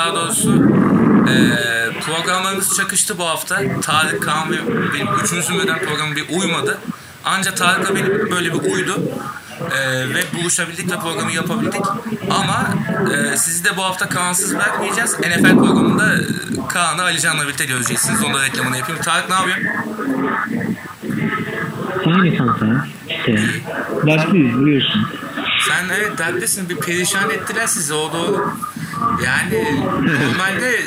Daha doğrusu e, programlarımız çakıştı bu hafta. Tarık, Kaan ve benim üçümüzün birden programı bir uymadı. Ancak Tarık'la benim böyle bir uydu. Ee, ve buluşabildik ve programı yapabildik. Ama e, sizi de bu hafta Kaan'sız bırakmayacağız. NFL programında e, Kaan'ı Ali Can'la birlikte göreceksiniz. Onun da reklamını yapayım. Tarık ne yapıyorsun? Aynı kanka. İşte. Dertliyiz biliyorsun. Sen evet dertlisin. Bir perişan ettiler sizi o doğru. Yani normalde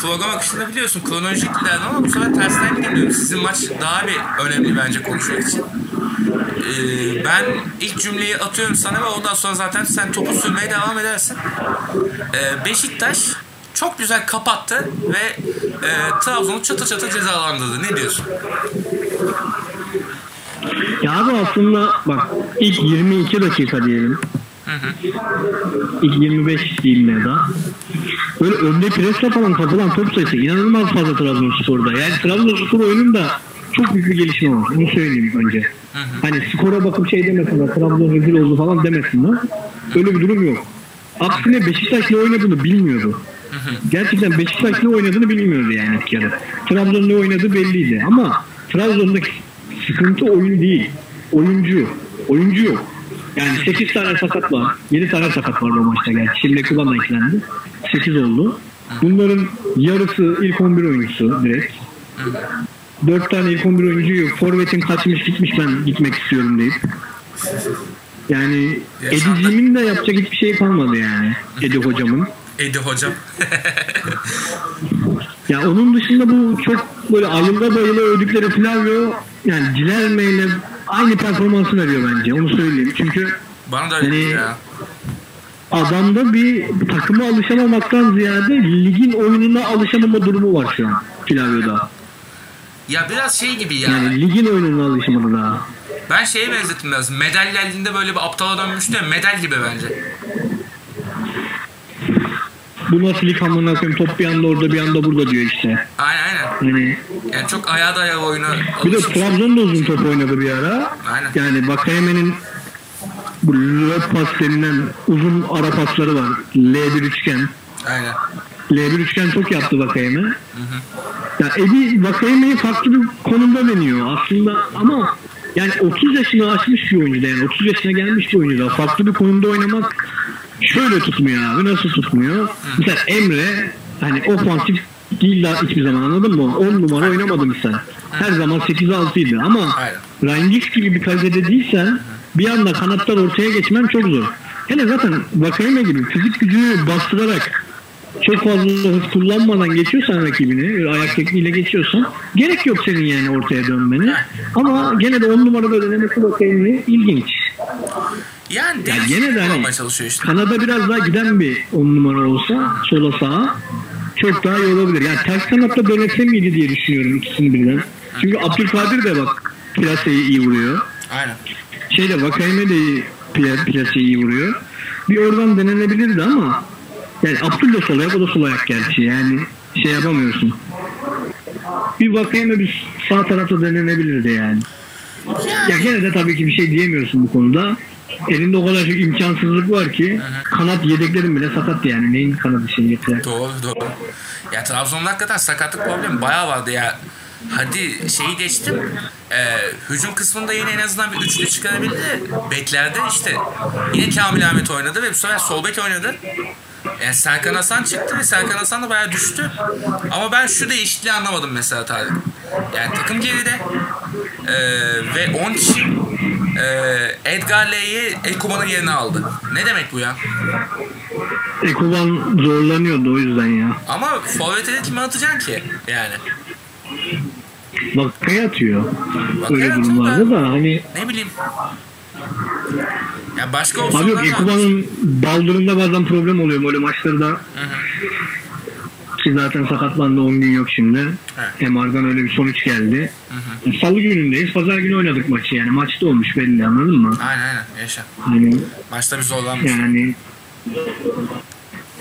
program akışında biliyorsun kronolojik giderdim ama bu sefer tersten gidiyorum. Sizin maç daha bir önemli bence konuşmak için. Ee, ben ilk cümleyi atıyorum sana ve ondan sonra zaten sen topu sürmeye devam edersin. Ee, Beşiktaş çok güzel kapattı ve e, Trabzon'u çatı çatı cezalandırdı. Ne diyorsun? Ya abi aslında bak ilk 22 dakika diyelim. İlk 25 diyeyim ya da. Böyle önde presle falan kapılan top sayısı inanılmaz fazla Trabzonspor'da. Yani Trabzonspor oyununda çok büyük bir gelişme var. Onu söyleyeyim önce. Hani skora bakıp şey demesinler. Trabzon rezil oldu falan demesinler. Öyle bir durum yok. Aksine Beşiktaş ne oynadığını bilmiyordu. Gerçekten Beşiktaş ne oynadığını bilmiyordu yani bir kere. Trabzon ne oynadığı belliydi. Ama Trabzon'daki sıkıntı oyun değil. Oyuncu. Oyuncu yok. Yani 8 tane sakat var. 7 tane sakat var bu maçta gerçi. Şimdi Kuban da eklendi. 8 oldu. Bunların yarısı ilk 11 oyuncusu direkt. 4 tane ilk 11 oyuncu yok. Forvet'in kaçmış gitmiş ben gitmek istiyorum deyip. Yani Ediciğimin de yapacak hiçbir şey kalmadı yani. Edi hocamın. Edi hocam. Ya onun dışında bu çok böyle ayılda bayıla övdükleri Flavio yani Cilerme ile aynı performansı veriyor bence. Onu söyleyeyim. Çünkü Bana da öyle Hani- ya. adamda bir takıma alışamamaktan ziyade ligin oyununa alışamama durumu var şu an Flavio'da. Ya biraz şey gibi ya. Yani ligin oyununa alışamadı daha. Ben şeye benzettim biraz. Medalya elinde böyle bir aptala dönmüştü ya. Medal gibi bence. Bu nasıl lig amına koyayım top bir anda orada bir anda burada diyor işte. Aynen aynen. Yani Yani çok ayağa dayalı oyuna bir de. Trabzon da uzun top oynadı bir ara. Aynen. Yani Bakayeme'nin bu löp pas denilen uzun ara pasları var. L1 üçgen. Aynen. L1 üçgen çok yaptı Vakayeme. Ya Edi Vakayeme'yi farklı bir konumda deniyor aslında ama yani 30 yaşını aşmış bir oyuncu da yani 30 yaşına gelmiş bir oyuncu da farklı bir konumda oynamak şöyle tutmuyor abi nasıl tutmuyor? Mesela Emre hani ofansif değil daha hiçbir zaman anladın mı? 10 numara oynamadı mesela. Her zaman 8-6 idi ama. Rangis gibi bir kalitede değilsen bir anda kanatlar ortaya geçmen çok zor. Hele zaten Vakayeme gibi fizik gücünü bastırarak çok fazla hız kullanmadan geçiyorsan rakibini, ayak tekniğiyle geçiyorsan gerek yok senin yani ortaya dönmene. Ama gene de on numarada denemesi Vakayeme'yi ilginç. Yani Ya değişik gene de hani çalışıyor işte. Kanada biraz daha giden bir on numara olsa sola sağa çok daha iyi olabilir. Yani ters kanatta denese miydi diye düşünüyorum ikisini birden. Çünkü Abdülkadir de bak plaseyi iyi vuruyor. Aynen. Şeyde Vakayeme de iyi, pla- plaseyi iyi vuruyor. Bir oradan denenebilirdi ama yani Abdül de sol ayak o da sol ayak gerçi yani şey yapamıyorsun. Bir Vakayeme bir sağ tarafta denenebilirdi yani. Ya gene de tabii ki bir şey diyemiyorsun bu konuda. Elinde o kadar çok imkansızlık var ki kanat yedeklerin bile sakat yani. Neyin kanadı şey yetecek? Doğru doğru. Ya Trabzon'da hakikaten sakatlık problemi bayağı vardı ya. Hadi şeyi geçtim. E, hücum kısmında yine en azından bir üçlü çıkarabildi. Beklerde işte yine Kamil Ahmet oynadı ve bu sefer sol bek oynadı. Yani Serkan Hasan çıktı ve Serkan Hasan da bayağı düştü. Ama ben şu değişikliği anlamadım mesela Tarık. Yani takım geride e, ve 10 kişi e, Edgar Ley'i Ekuban'ın yerine aldı. Ne demek bu ya? Ekuban zorlanıyordu o yüzden ya. Ama forvete de kime atacaksın ki? Yani. Vakaya atıyor. Vakaya Öyle durumlarda da. da hani Ne bileyim. Ya başka Abi opsiyonlar yok var. Ekuban'ın baldırında bazen problem oluyor böyle maçlarda. Ki zaten sakatlandı 10 gün yok şimdi. Evet. MR'dan öyle bir sonuç geldi. Salı günündeyiz. Pazar günü oynadık maçı yani. Maçta olmuş belli anladın mı? Aynen aynen yaşa. Hani Maçta bir zorlanmış. yani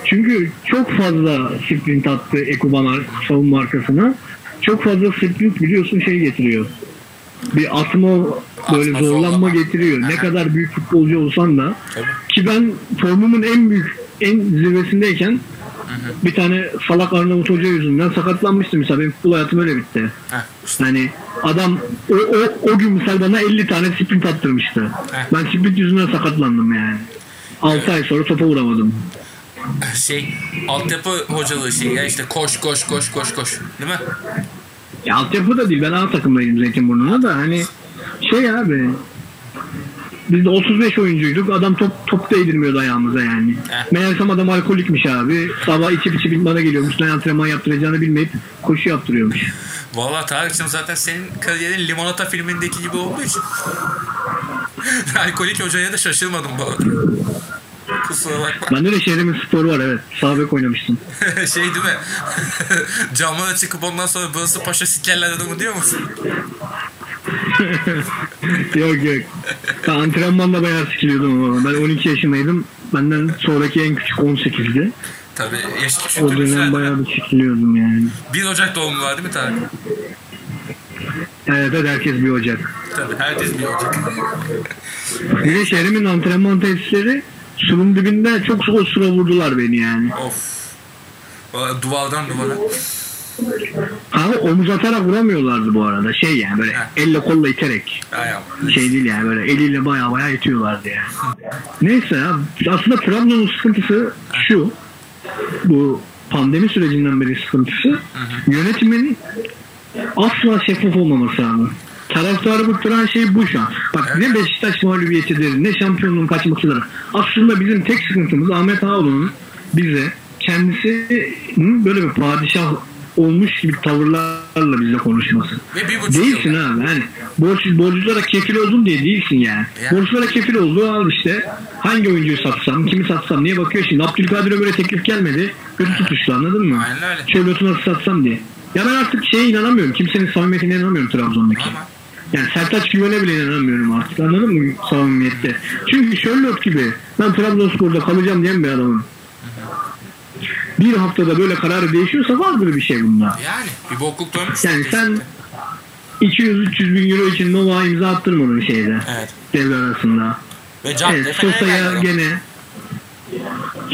çünkü çok fazla sprint attı Ekuban savunma arkasına. Çok fazla sprint biliyorsun şey getiriyor. Bir atma böyle Atma, zorlanma zorlama. getiriyor. Ne kadar büyük futbolcu olsan da Tabii. ki ben formumun en büyük en zirvesindeyken bir tane salak Arnavut hoca yüzünden sakatlanmıştım mesela benim futbol hayatım öyle bitti. Heh, işte. Yani adam o, o, o gün misal bana 50 tane sprint attırmıştı. Heh. Ben sprint yüzünden sakatlandım yani. 6 ay sonra topa vuramadım. Şey altyapı hocalığı şey ya işte koş koş koş koş koş değil mi? Ya altyapı da değil ben A takımdaydım Zeytinburnu'na da hani şey abi biz de 35 oyuncuyduk adam top top değdirmiyordu ayağımıza yani. Heh. Meğersem adam alkolikmiş abi. Sabah içip içip bana geliyormuş. Ne antrenman yaptıracağını bilmeyip koşu yaptırıyormuş. Valla Tarık'cığım zaten senin kariyerin Limonata filmindeki gibi olduğu için. Alkolik hocaya da şaşırmadım bu arada. Kusura bakma. Bende de şehrimin sporu var evet. Sağ bek oynamıştım. şey değil mi? Camlara çıkıp ondan sonra burası paşa sikerler adamı diyor musun? yok yok. Ben antrenmanda bayağı sıkılıyordum ama. Ben 12 yaşındaydım. Benden sonraki en küçük 18'di. Tabii yaş O küçüktür dönem bayağı bir sıkılıyordum yani. 1 Ocak doğumlu var değil mi Tarık? Evet evet herkes bir ocak. Tabii herkes 1 Ocak. Bir de şehrimin antrenman tesisleri sunum dibinde çok o sıra vurdular beni yani. of. Duvardan duvara. Abi omuz atarak vuramıyorlardı bu arada. Şey yani böyle Ha. elle kolla iterek. Ayağım. Şey değil yani böyle eliyle baya baya itiyorlardı yani. Neyse ya aslında Trabzon'un sıkıntısı şu. Bu pandemi sürecinden beri sıkıntısı yönetimin asla şeffaf olmaması abi. Taraftarı bıktıran şey bu şu an. Bak ne Beşiktaş mağlubiyetidir ne şampiyonluğun kaçmasıdır. Aslında bizim tek sıkıntımız Ahmet Ağaoğlu'nun bize kendisinin böyle bir padişah olmuş gibi tavırlarla bizle konuşması. Değilsin yıl. abi. Yani borç, borculara kefil oldun diye değilsin yani. Ya. Borçlara kefil oldu al işte. Hangi oyuncuyu satsam, kimi satsam niye bakıyor şimdi. Abdülkadir'e göre teklif gelmedi. Götü tutuştu anladın mı? Aynen öyle. Şöyle nasıl satsam diye. Ya ben artık şeye inanamıyorum. Kimsenin samimiyetine inanamıyorum Trabzon'daki. Yani Sertaç Güven'e bile inanamıyorum artık. Anladın mı samimiyette? Çünkü Sherlock gibi ben Trabzonspor'da kalacağım diyen bir adamım. Bir haftada böyle kararı değişiyorsa vardır bir şey bunda. yani bir bokluk dönmüş. Yani sen 200-300 bin euro için Nova imza attırmadın şeyde. Evet. Devre arasında. Ve cadde Evet, Sosa'ya gene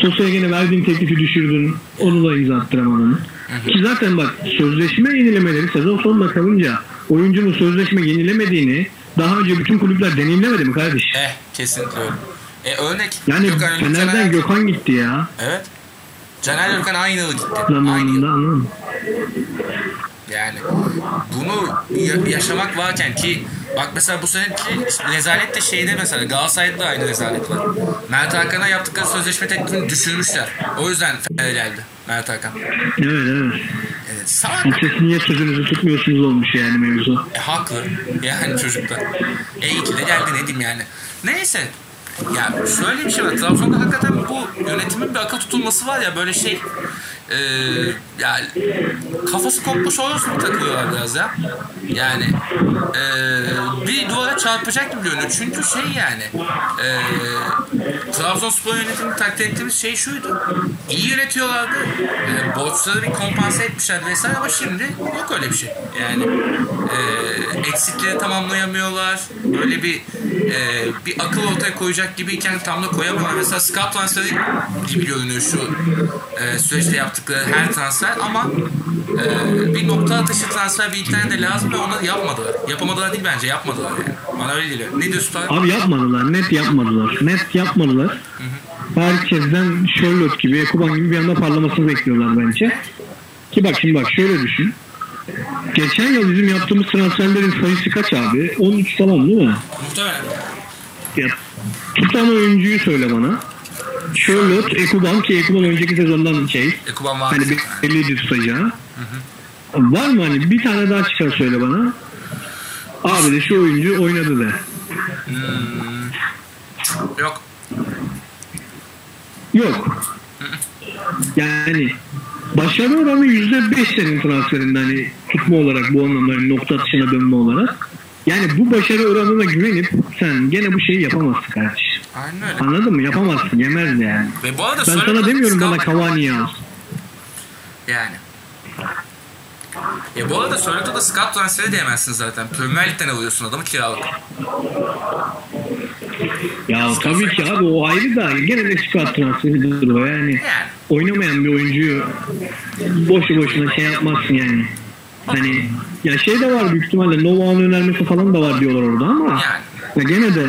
Sosa'ya gene verdiğin teklifi düşürdün. Onu da imza attıramadın. Ki zaten bak sözleşme yenilemeleri sezon sonuna kalınca oyuncunun sözleşme yenilemediğini daha önce bütün kulüpler deneyimlemedi mi kardeş? Eh kesinlikle öyle. E örnek. Yani Gökhan Fener'den Caner- Gökhan gitti ya. Evet. Caner Gökhan aynı yıl gitti. Aynı Zamanında yıl. anladın mı? Yani bunu ya- yaşamak varken ki bak mesela bu seneki rezalet de şeyde mesela Galatasaray'da da aynı rezalet var. Mert Hakan'a yaptıkları sözleşme teklifini düşürmüşler. O yüzden Fener'e geldi Mert Hakan. Evet evet. Evet, salak. Siz niye sözünüzü tutmuyorsunuz olmuş yani mevzu. E, haklı. Yani çocuklar. E iyi ki de geldi ne diyeyim yani. Neyse. Ya şöyle bir şey var. Trabzon'da hakikaten bu yönetimin bir akıl tutulması var ya böyle şey e, yani kafası kopmuş olursun takılıyorlar biraz ya. Yani e, bir duvara çarpacak gibi görünüyor. Çünkü şey yani e, Trabzonspor yönetimini takdir ettiğimiz şey şuydu. İyi yönetiyorlardı. E, borçları bir kompanse etmişlerdi vesaire ama şimdi yok öyle bir şey. Yani e, eksikleri tamamlayamıyorlar. Böyle bir e, bir akıl ortaya koyacak gibiyken tam da koyamıyorlar. Mesela scout transferi gibi görünüyor şu e, süreçte yaptıkları her transfer ama e, bir nokta atışı transfer bir tane de lazım ve onu yapmadılar. Yapamadılar değil bence yapmadılar yani. Bana öyle geliyor. Ne diyorsun Tarık? Abi yapmadılar. Net yapmadılar. Net yapmadılar. Herkesten Sherlock gibi, Ekuban gibi bir anda parlamasını bekliyorlar bence. Ki bak şimdi bak şöyle düşün. Geçen yıl bizim yaptığımız transferlerin sayısı kaç abi? 13 falan değil mi? Muhtemelen. Ya, tutan oyuncuyu söyle bana. Sherlock, Ekuban ki Ekuban önceki sezondan şey. Ekuban var. Hani belliydi tutacağı. Var mı hani bir tane daha çıkar söyle bana. Abi de şu oyuncu oynadı de. Yok. Yok. Yani başarı oranı yüzde beş senin transferinde hani tutma olarak bu anlamda hani nokta atışına dönme olarak. Yani bu başarı oranına güvenip sen gene bu şeyi yapamazsın kardeşim. Aynen öyle. Anladın mı? Yapamazsın. Yemez yani. Ve bu arada Ben sana demiyorum bana Cavani'yi al. Yani. E bu arada Sorrento'da scout transferi diyemezsin zaten. Premier Lig'den alıyorsun adamı kiralık. Ya tabii ki abi o ayrı da gene de scout transferidir o yani. Yani. Oynamayan bir oyuncuyu boşu boşuna şey yapmazsın yani. Hani ya şey de var büyük ihtimalle Nova'nın önermesi falan da var diyorlar orada ama Yani. ya gene de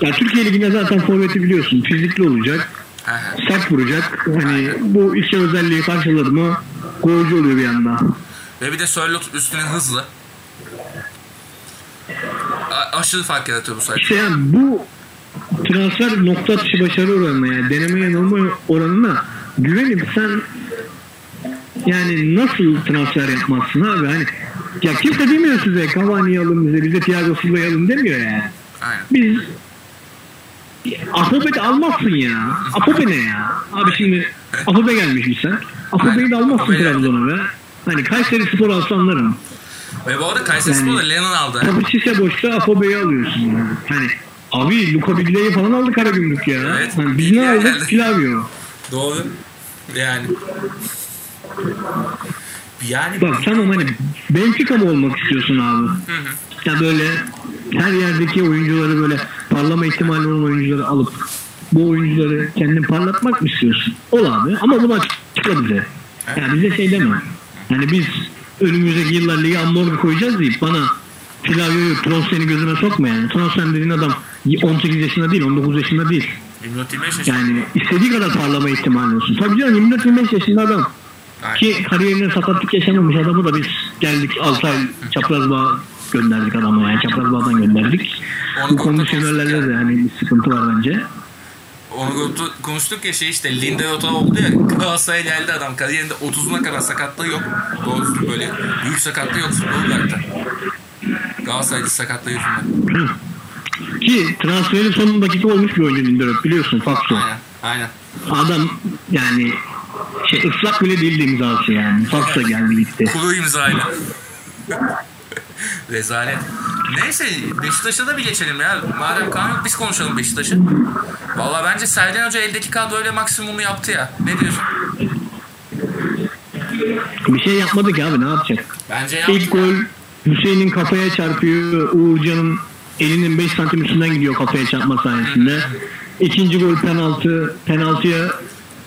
ya Türkiye Ligi'nde zaten forveti biliyorsun fizikli olacak hı. sert vuracak hani bu iki özelliği karşıladı mı golcü oluyor bir anda. Ve bir de Sörlot üstüne hızlı. A- aşırı fark yaratıyor bu sayede. İşte yani bu transfer nokta atışı başarı oranına yani deneme yanılma oranına güvenip sen yani nasıl transfer yapmazsın abi hani ya kimse demiyor size Cavani'yi alın bize bize Thiago Silva'yı alın demiyor yani. Aynen. Biz Afobe de almazsın ya. Afobe ne ya? Abi şimdi Afobe gelmiş bir sen. Afobe'yi de almazsın. Trabzon'a be. Hani Kayseri Spor alsanlarım. Ve bu arada Kayseri Yani- Spor'da Lennon aldı. Tabii Sise boşta Afobe'yi alıyorsun. Yani. Hani abi Luka Biglia'yı falan aldı Karagümrük ya. Evet, Hani biz ne aldık? geldi. Flavio. Doğru. Yani. Yani Bak tamam hani Benfica mı olmak istiyorsun abi? Ya böyle her yerdeki oyuncuları böyle parlama ihtimali olan oyuncuları alıp bu oyuncuları kendin parlatmak mı istiyorsun? Ol abi ama bunu açıkla bize. Yani bize şey deme. Yani biz önümüzdeki yıllar lige amorga koyacağız deyip bana Flavio'yu Trostein'i gözüme sokma yani. Trostein dediğin adam 18 yaşında değil 19 yaşında değil. 24-25 yaşında. Yani istediği kadar parlama ihtimali olsun. Tabii canım 24-25 yaşında adam. Aynen. Ki kariyerine sakatlık yaşamamış adamı da biz geldik 6 ay çapraz bağ gönderdik adamı yani çapraz bağdan gönderdik. Onu Bu yani. de hani bir sıkıntı var bence. Onu konuştu- konuştuk ya şey işte Lindelöf oldu ya Galatasaray'a geldi adam kariyerinde 30'una kadar sakatlığı yok. Doğrusu böyle büyük sakatlığı yok futbolu bıraktı. Galatasaray'da sakatlığı yüzünden. Ki transferin son dakika olmuş bir oyuncu Lindelöf biliyorsun Fakso. Aynen. Aynen. Adam yani şey ıslak bile değildi imzası yani. Fakso geldi gitti. Kuru imzayla. Rezalet. Neyse Beşiktaş'a da bir geçelim ya. Madem kan yok biz konuşalım Beşiktaş'ı. Valla bence Sergen Hoca eldeki kadroyla maksimumu yaptı ya. Ne diyorsun? Bir şey yapmadı ki abi ne yapacak? Bence yaptı. İlk gol Hüseyin'in kafaya çarpıyor. Uğurcan'ın elinin 5 santim üstünden gidiyor kafaya çarpma sayesinde. İkinci gol penaltı. Penaltıya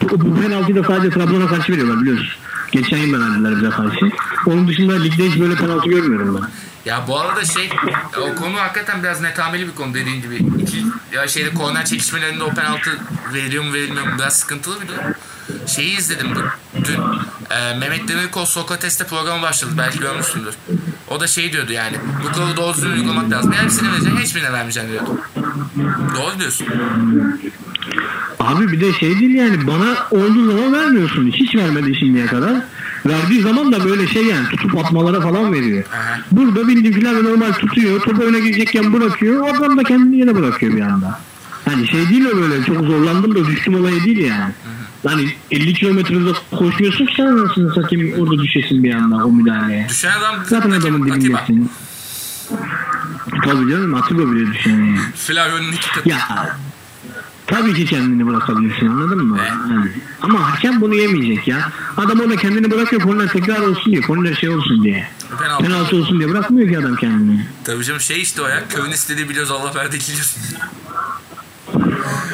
bu, bu penaltıyı da sadece Trabzon'a karşı veriyorlar biliyorsun. Geçen yıl da verdiler bize karşı. Onun dışında ligde hiç böyle penaltı görmüyorum ben. Ya bu arada şey o konu hakikaten biraz netameli bir konu dediğin gibi. İki, ya şeyde korner çekişmelerinde o penaltı veriliyor mu verilmiyor mu biraz sıkıntılı bir durum. Şeyi izledim dün. dün e, Mehmet Demirkol Sokrates'te programı başladı belki görmüşsündür. O da şey diyordu yani bu kuralı doğru düzgün uygulamak lazım. Ya hepsini vereceksin hiçbirine vermeyeceksin diyordu. Doğru diyorsun. Abi bir de şey değil yani bana olduğu zaman vermiyorsun. Hiç vermedi şimdiye kadar. Verdiği zaman da böyle şey yani tutup atmalara falan veriyor. Aha. Burada bildiğin filan normal tutuyor. Topu öne gidecekken bırakıyor. Oradan da kendini yere bırakıyor bir anda. Hani şey değil o böyle çok zorlandım da düştüm olayı değil yani. Hani 50 kilometre hızla koşmuyorsun ki sen anasını satayım orada düşesin bir anda o müdahaleye. Düşen adam Zaten adamın dibindesin. Tabii canım Atiba bile düşen yani. Flavio'nun iki. Ya tabii ki kendini bırakabilirsin anladın mı? Yani. Ama hakem bunu yemeyecek ya. Adam orada kendini bırakıyor korner tekrar olsun diye. Korner şey olsun diye. Penaltı. Penaltı olsun diye bırakmıyor ki adam kendini. Tabii canım şey işte o ya. Köyün istediği biliyoruz Allah verdi biliyorsun.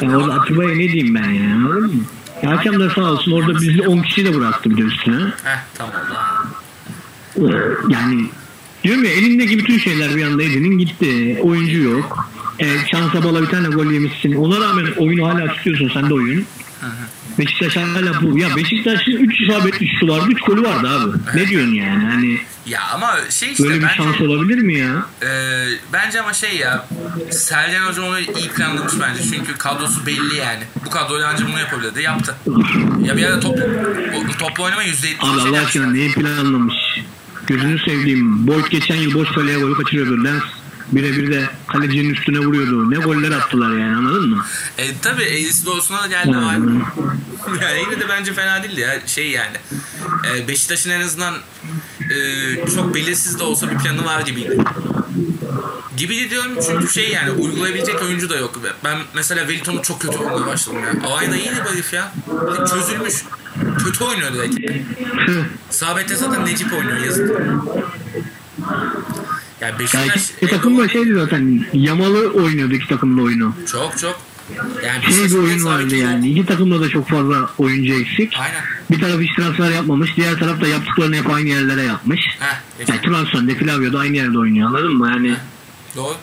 Ya orada Atiba'ya ne diyeyim ben ya anladın mı? Ya hakem de sağ olsun orada bizi 10 kişi de bıraktı bir de üstüne. Heh tamam. Ee, Yani diyorum ya elindeki bütün şeyler bir anda Edin'in gitti. Oyuncu yok. E, şansa bala bir tane gol yemişsin. Ona rağmen oyunu hala tutuyorsun sen de oyun. Beşiktaş hala bu. Ya Beşiktaş'ın 3 isabetli şutu vardı. 3 golü vardı abi. Ne diyorsun yani? Hani Ya ama şey işte böyle bir bence, şans olabilir mi ya? e, bence ama şey ya Sergen Hoca onu iyi planlamış bence. Çünkü kadrosu belli yani. Bu kadroyla ancak bunu yapabilirdi. Yaptı. Ya bir ara top, toplu oynama %70 Abi Allah aşkına neyi planlamış? Gözünü sevdiğim. Boyd geçen yıl boş kaleye gol kaçırıyordu. Lens birebir de kalecinin üstüne vuruyordu. Ne goller attılar yani anladın mı? E tabi eğrisi doğrusuna da geldi Hmm. yani yine de bence fena değildi ya şey yani. E, Beşiktaş'ın en azından e, çok belirsiz de olsa bir planı var gibiydi. Gibi diyorum çünkü şey yani uygulayabilecek oyuncu da yok. Ben mesela Wellington'u çok kötü bulmaya başladım ya. Alanya'da iyi de bu herif ya. Çözülmüş. Kötü oynuyordu rakip. Sağ bekte zaten Necip oynuyor yazık. Ya Ya Beşiktaş iki takım da şeydi zaten yamalı oynuyordu iki takım da oyunu. çok çok. Yani Şey bir oyun vardı yani. İki takımda da çok fazla oyuncu eksik. Aynen. Bir taraf hiç transfer yapmamış. Diğer taraf da yaptıklarını hep aynı yerlere yapmış. Heh, Yani Trabzon'da Flavio da aynı yerde oynuyor anladın mı? Yani doğru.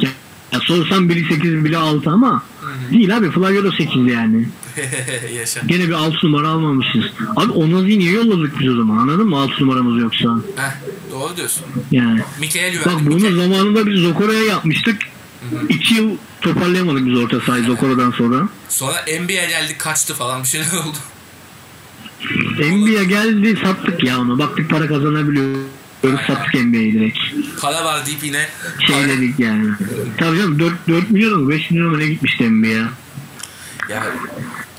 ya, ya sorsan biri 8 biri 6 ama değil abi Flavio da 8 yani. Yaşa. Gene bir 6 numara almamışız. Abi Onazi'yi niye yolladık biz o zaman anladın mı? 6 numaramız yoksa. Heh, doğru diyorsun. Yani. Mikael Bak güvendik. bunu Mikael. zamanında biz Zokora'ya yapmıştık. 2 yıl toparlayamadık biz orta sahayı Zokora'dan sonra. Sonra NBA geldi kaçtı falan bir şeyler oldu. NBA geldi sattık ya onu. Baktık para kazanabiliyoruz. Sattık NBA'yi direkt. Para var deyip yine Şey dedik yani. Tabii canım 4, 4 milyon mu 5 milyon mu ne gitmişti NBA. Ya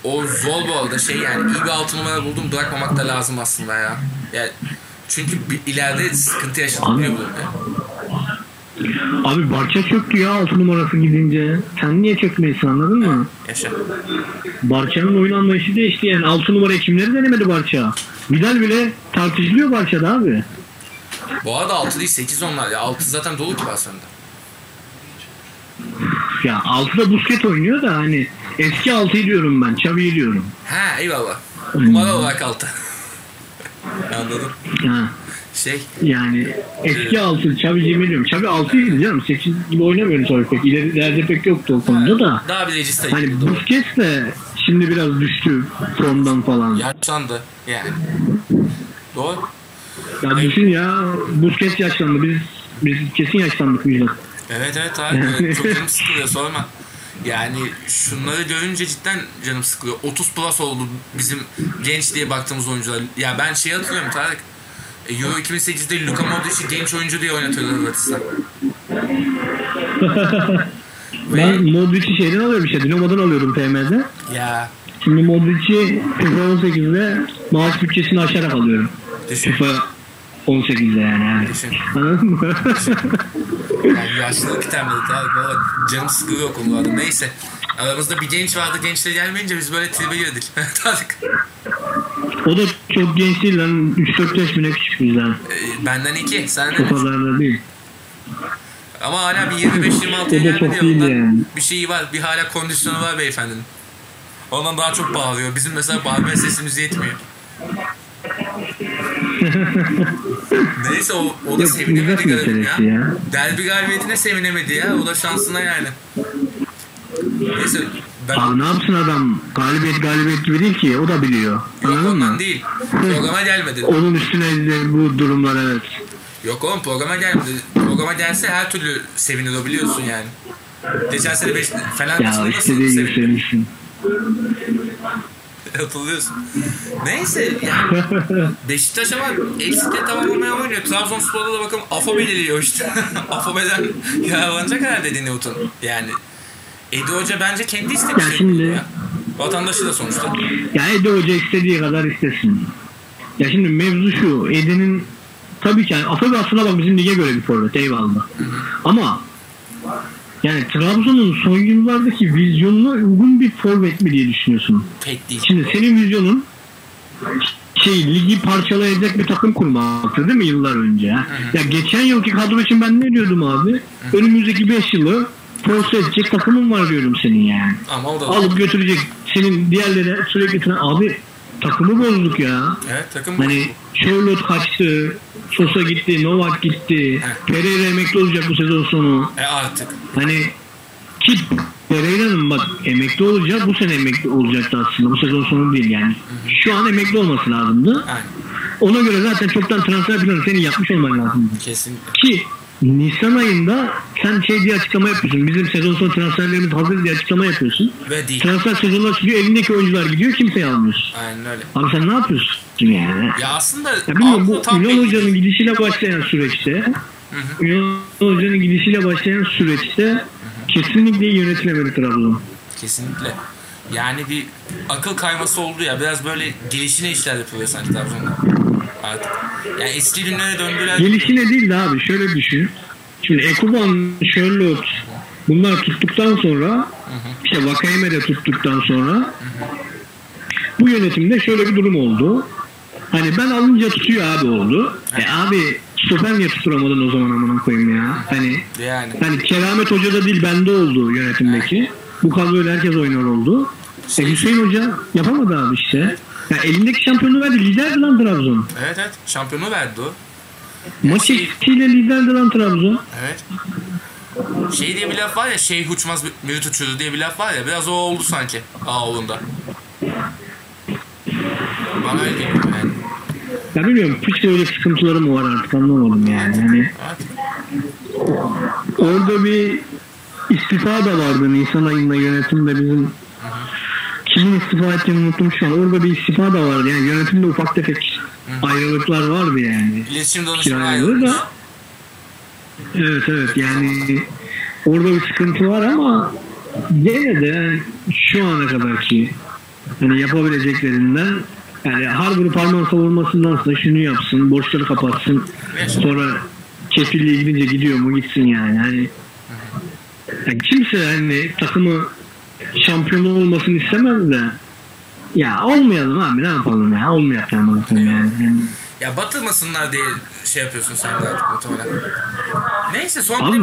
o zor bu arada şey yani iyi bir altı numara buldum bırakmamak da lazım aslında ya. ya çünkü bir, ileride sıkıntı yaşanabiliyor bu. Abi Barça çöktü ya 6 numarası gidince. Sen niye çökmeyisin anladın mı? Yaşa. Barça'nın oyun anlayışı değişti yani. 6 numara kimleri denemedi Barça. Vidal bile tartışılıyor Barça'da abi. Bu arada 6 değil 8 onlar ya. 6 zaten dolu ki Barcelona'da. Ya 6'da Busquets oynuyor da hani eski 6'yı diyorum ben. Xavi'yi diyorum. Ha eyvallah. Numara olarak 6. Anladım. Ha. Şey Yani eski 6 Xavi'yi diyorum. Xavi 6'ydı canım. 8 gibi oynamıyordu tabii pek. İlerilerde pek yoktu o konuda da. daha bir regista Hani Busquets de şimdi biraz düştü formdan falan. yaşlandı yani. Doğru. Ya düşün ya Busquets yaşlandı. Biz biz kesin yaşlandık Müjdat. Evet evet abi çok canım sıkılıyor sorma. Yani şunları görünce cidden canım sıkılıyor. 30 plus oldu bizim genç diye baktığımız oyuncular. Ya ben şey hatırlıyorum Tarık. E, Euro 2008'de Luka Modric'i genç oyuncu diye oynatıyordu Hırvatistan. Ben Modric'i şeyden alıyorum işte. Dinamo'dan alıyorum PM'de. Ya Şimdi Modric'i FIFA 18'de maaş bütçesini aşarak alıyorum. FIFA 18'de yani. Düşün. Anladın mı? Yani yaşlılık itemleri Tarık. Valla canım sıkılıyor konularda. Neyse. Aramızda bir genç vardı. Gençle gelmeyince biz böyle tribe girdik. Tarık. o da çok genç değil lan. 3-4 yaş mı ne küçük bizden. E, benden iki. Senden O kadar da değil. Ama hala bir 25-26'ya O da gelmedi ya. yani. bir şeyi var. Bir hala kondisyonu var beyefendinin. Ondan daha çok bağırıyor. Bizim mesela bağırmaya sesimiz yetmiyor. Neyse o, o da Yok, sevinemedi galiba ya. ya. Derbi galibiyetine sevinemedi ya. O da şansına yani. Neyse ben Aa, ne yapsın adam? Galibiyet galibiyet gibi değil ki. O da biliyor. yok Anladın ondan mı? değil. Programa gelmedi. Onun üstüne bu durumlar evet. Yok oğlum programa gelmedi. Programa gelse her türlü sevinir biliyorsun yani. Geçen sene beş, Fener Ya nasıl istediği gibi sevinir? Sevmişsin. Hatırlıyorsun. Neyse yani Beşiktaş ama eksikleri tamamlamaya oynuyor. Trabzonspor'da da bakın Afo belirliyor işte. Afobe'den yararlanacak herhalde Dini Utun. Yani Edi Hoca bence kendi istemiş. Ya şimdi- ya. Vatandaşı da sonuçta. Ya Ede Hoca istediği kadar istesin. Ya şimdi mevzu şu. Ede'nin tabii ki yani Afobe aslında bak bizim lige göre bir forvet eyvallah. Ama yani Trabzon'un son yıllardaki vizyonuna uygun bir forvet mi diye düşünüyorsun? Pek değil. Şimdi senin vizyonun şey ligi parçalayacak bir takım kurmaktı değil mi yıllar önce? ha? Ya geçen yılki kadro için ben ne diyordum abi? Önümüzdeki 5 yılı force edecek takımın var diyordum senin yani. Ama o da Alıp götürecek senin diğerleri sürekli abi takımı bozduk ya. Evet takım Hani Charlotte kaçtı, Sosa gitti, Novak gitti, Pereira emekli olacak bu sezon sonu. E artık. Hani ki Pereira'nın bak emekli olacak bu sene emekli olacaktı aslında bu sezon sonu değil yani. Şu an emekli olması lazımdı. Aynen. Ona göre zaten çoktan transfer planı senin yapmış olman lazımdı. Kesinlikle. Ki Nisan ayında sen şey diye açıklama yapıyorsun. Bizim sezon sonu transferlerimiz hazır diye açıklama yapıyorsun. Ve değil. Transfer sezonu açılıyor elindeki oyuncular gidiyor kimseyi almıyorsun. Aynen öyle. Abi sen ne yapıyorsun yani? Ya aslında Ya bilmiyorum bu Ünal Hoca'nın gidişiyle başlayan süreçte Ünal Hoca'nın gidişiyle başlayan süreçte kesinlikle iyi yönetilemedi Trabzon. Kesinlikle. Yani bir akıl kayması oldu ya. Biraz böyle gelişine işler yapıyor sanki Trabzon'da. Artık. Yani eski günlere döndüler. Gelişine değil de abi şöyle düşün. Şimdi Ekuban, Charlotte bunlar tuttuktan sonra işte Vakayeme de tuttuktan sonra bu bu yönetimde şöyle bir durum oldu. Hani ben alınca tutuyor abi oldu. E abi stoper niye tutturamadın o zaman amına koyayım ya. Hani Yani. hani Keramet Hoca da değil bende oldu yönetimdeki. Bu kadroyla herkes oynuyor oldu. E Hüseyin Hoca yapamadı abi işte. Ya elindeki şampiyonu verdi. Liderdi lan Trabzon. Evet evet. Şampiyonu verdi o. Maç eksiğiyle liderdi lan Trabzon. Evet. Şey diye bir laf var ya şey uçmaz mürit uçurdu diye bir laf var ya biraz o oldu sanki Ağoğlu'nda. Bana öyle geliyor yani. Ya bilmiyorum Pış'ta öyle sıkıntıları mı var artık anlamadım yani. Hani orada bir istifa da vardı Nisan ayında yönetimde bizim kimin istifa ettiğini unuttum şu an. Orada bir istifa da vardı yani yönetimde ufak tefek ayrılıklar vardı yani. İletişim danışmanı da evet evet yani orada bir sıkıntı var ama gene de şu ana kadar ki hani yapabileceklerinden yani Harbour'u parmağın savunmasındansa şunu yapsın, borçları kapatsın. Sonra kefilliğe gidince gidiyor mu gitsin yani. Hani yani kimse hani takımı şampiyon olmasını istemez de ya olmayalım abi ne yapalım ya olmayalım yani. yani. Ya batırmasınlar diye şey yapıyorsun sen de artık muhtemelen. Neyse son Abi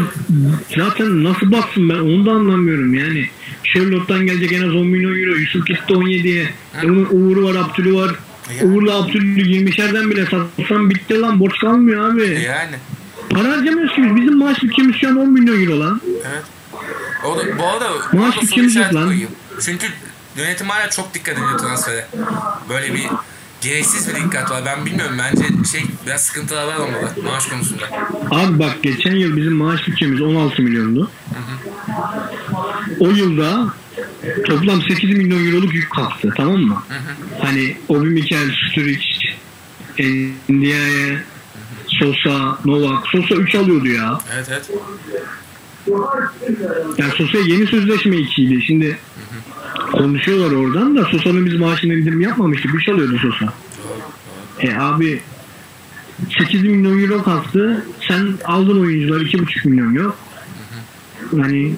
zaten nasıl baksın ben onu da anlamıyorum yani. Charlotte'dan gelecek en az 10 milyon euro. Yusuf gitti 17'ye. Onun Uğur'u var, Abdül'ü var. Ya. Uğur'la Abdül'ü 20'şerden bile satsan bitti lan. Borç kalmıyor abi. yani. Para harcamıyoruz ki biz. Bizim maaş bütçemiz şu an 10 milyon euro lan. Evet. O da, bu arada bu arada soru işareti koyayım. Çünkü yönetim hala çok dikkat ediyor transfere. Böyle bir gereksiz bir dikkat var. Ben bilmiyorum bence şey biraz sıkıntılar var olmalı maaş konusunda. Abi bak geçen yıl bizim maaş bütçemiz 16 milyondu. O yılda toplam 8 milyon euroluk yük kalktı tamam mı? Hani Obi Mikel, Sturridge, Ndiaye, Sosa, Novak. Sosa 3 alıyordu ya. Evet evet. Yani Sosa'ya yeni sözleşme 2'ydi. Şimdi konuşuyorlar oradan da Sosa'nın biz maaşını indirim yapmamıştık. 3 alıyordu Sosa. E abi 8 milyon euro kalktı. Sen aldın oyuncular 2,5 milyon yok. Yani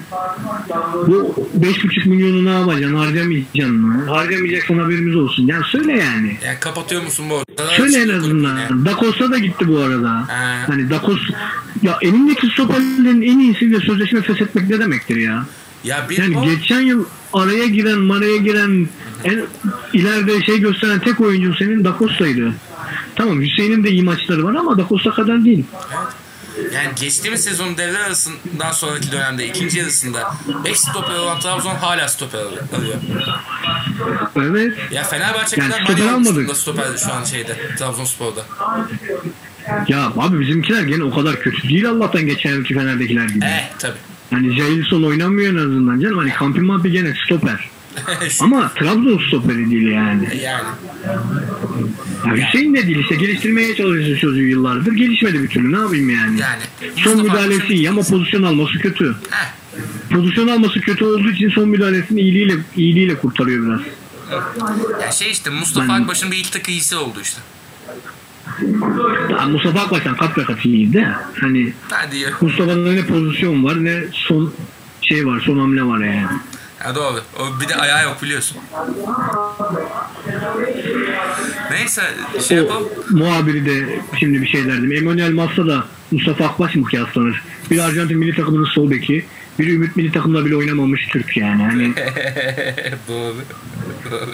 bu 5,5 milyonu ne yapacaksın? Harcamayacaksın mı? Harcamayacaksan haberimiz olsun. Yani söyle yani. Yani kapatıyor musun bu arada? Söyle en azından. Da Costa da gitti bu arada. Ha. Hani Da Costa ya elindeki stoperlerin en iyisiyle sözleşme feshetmek ne demektir ya? Ya bir Yani o, geçen yıl araya giren, maraya giren en ileride şey gösteren tek oyuncu senin Da Costa'ydı. Tamam Hüseyin'in de iyi maçları var ama Da Costa kadar değil. Yani geçtiğimiz sezon devre arasından sonraki dönemde ikinci yarısında 5 stoper olan Trabzon hala stoper alıyor. Evet. Ya Fenerbahçe Yani kadar stoper almadık. stoper şu an şeyde Trabzonspor'da. Ya abi bizimkiler gene o kadar kötü değil Allah'tan geçen yılki Fener'dekiler gibi. Eh tabi. Hani Jailson oynamıyor en azından canım. Hani Kampi Mampi gene stoper. Ama Trabzon stoperi değil yani. yani. Ya Hüseyin de değil işte geliştirmeye çalışıyor çocuğu yıllardır. Gelişmedi bir türlü ne yapayım yani. Yani. Son müdahalesi iyi ama pozisyon alması kötü. Heh. Pozisyon alması kötü olduğu için son müdahalesini iyiliğiyle, iyiliğiyle kurtarıyor biraz. Ya şey işte Mustafa Ben- Akbaş'ın bir ilk takı iyisi oldu işte. Ya Mustafa Akbaş'tan kat be kat iyiydi de. Hani. Mustafa'da ne pozisyon var ne son şey var son hamle var yani. Ha doğru. O bir de ayağı yok biliyorsun. Neyse şey yapalım. O muhabiri de şimdi bir şey derdim. Emanuel Massa da Mustafa Akbaş mı kıyaslanır? Bir Arjantin milli takımının sol beki. Bir Ümit milli takımda bile oynamamış Türk yani. Hani doğru. Doğru.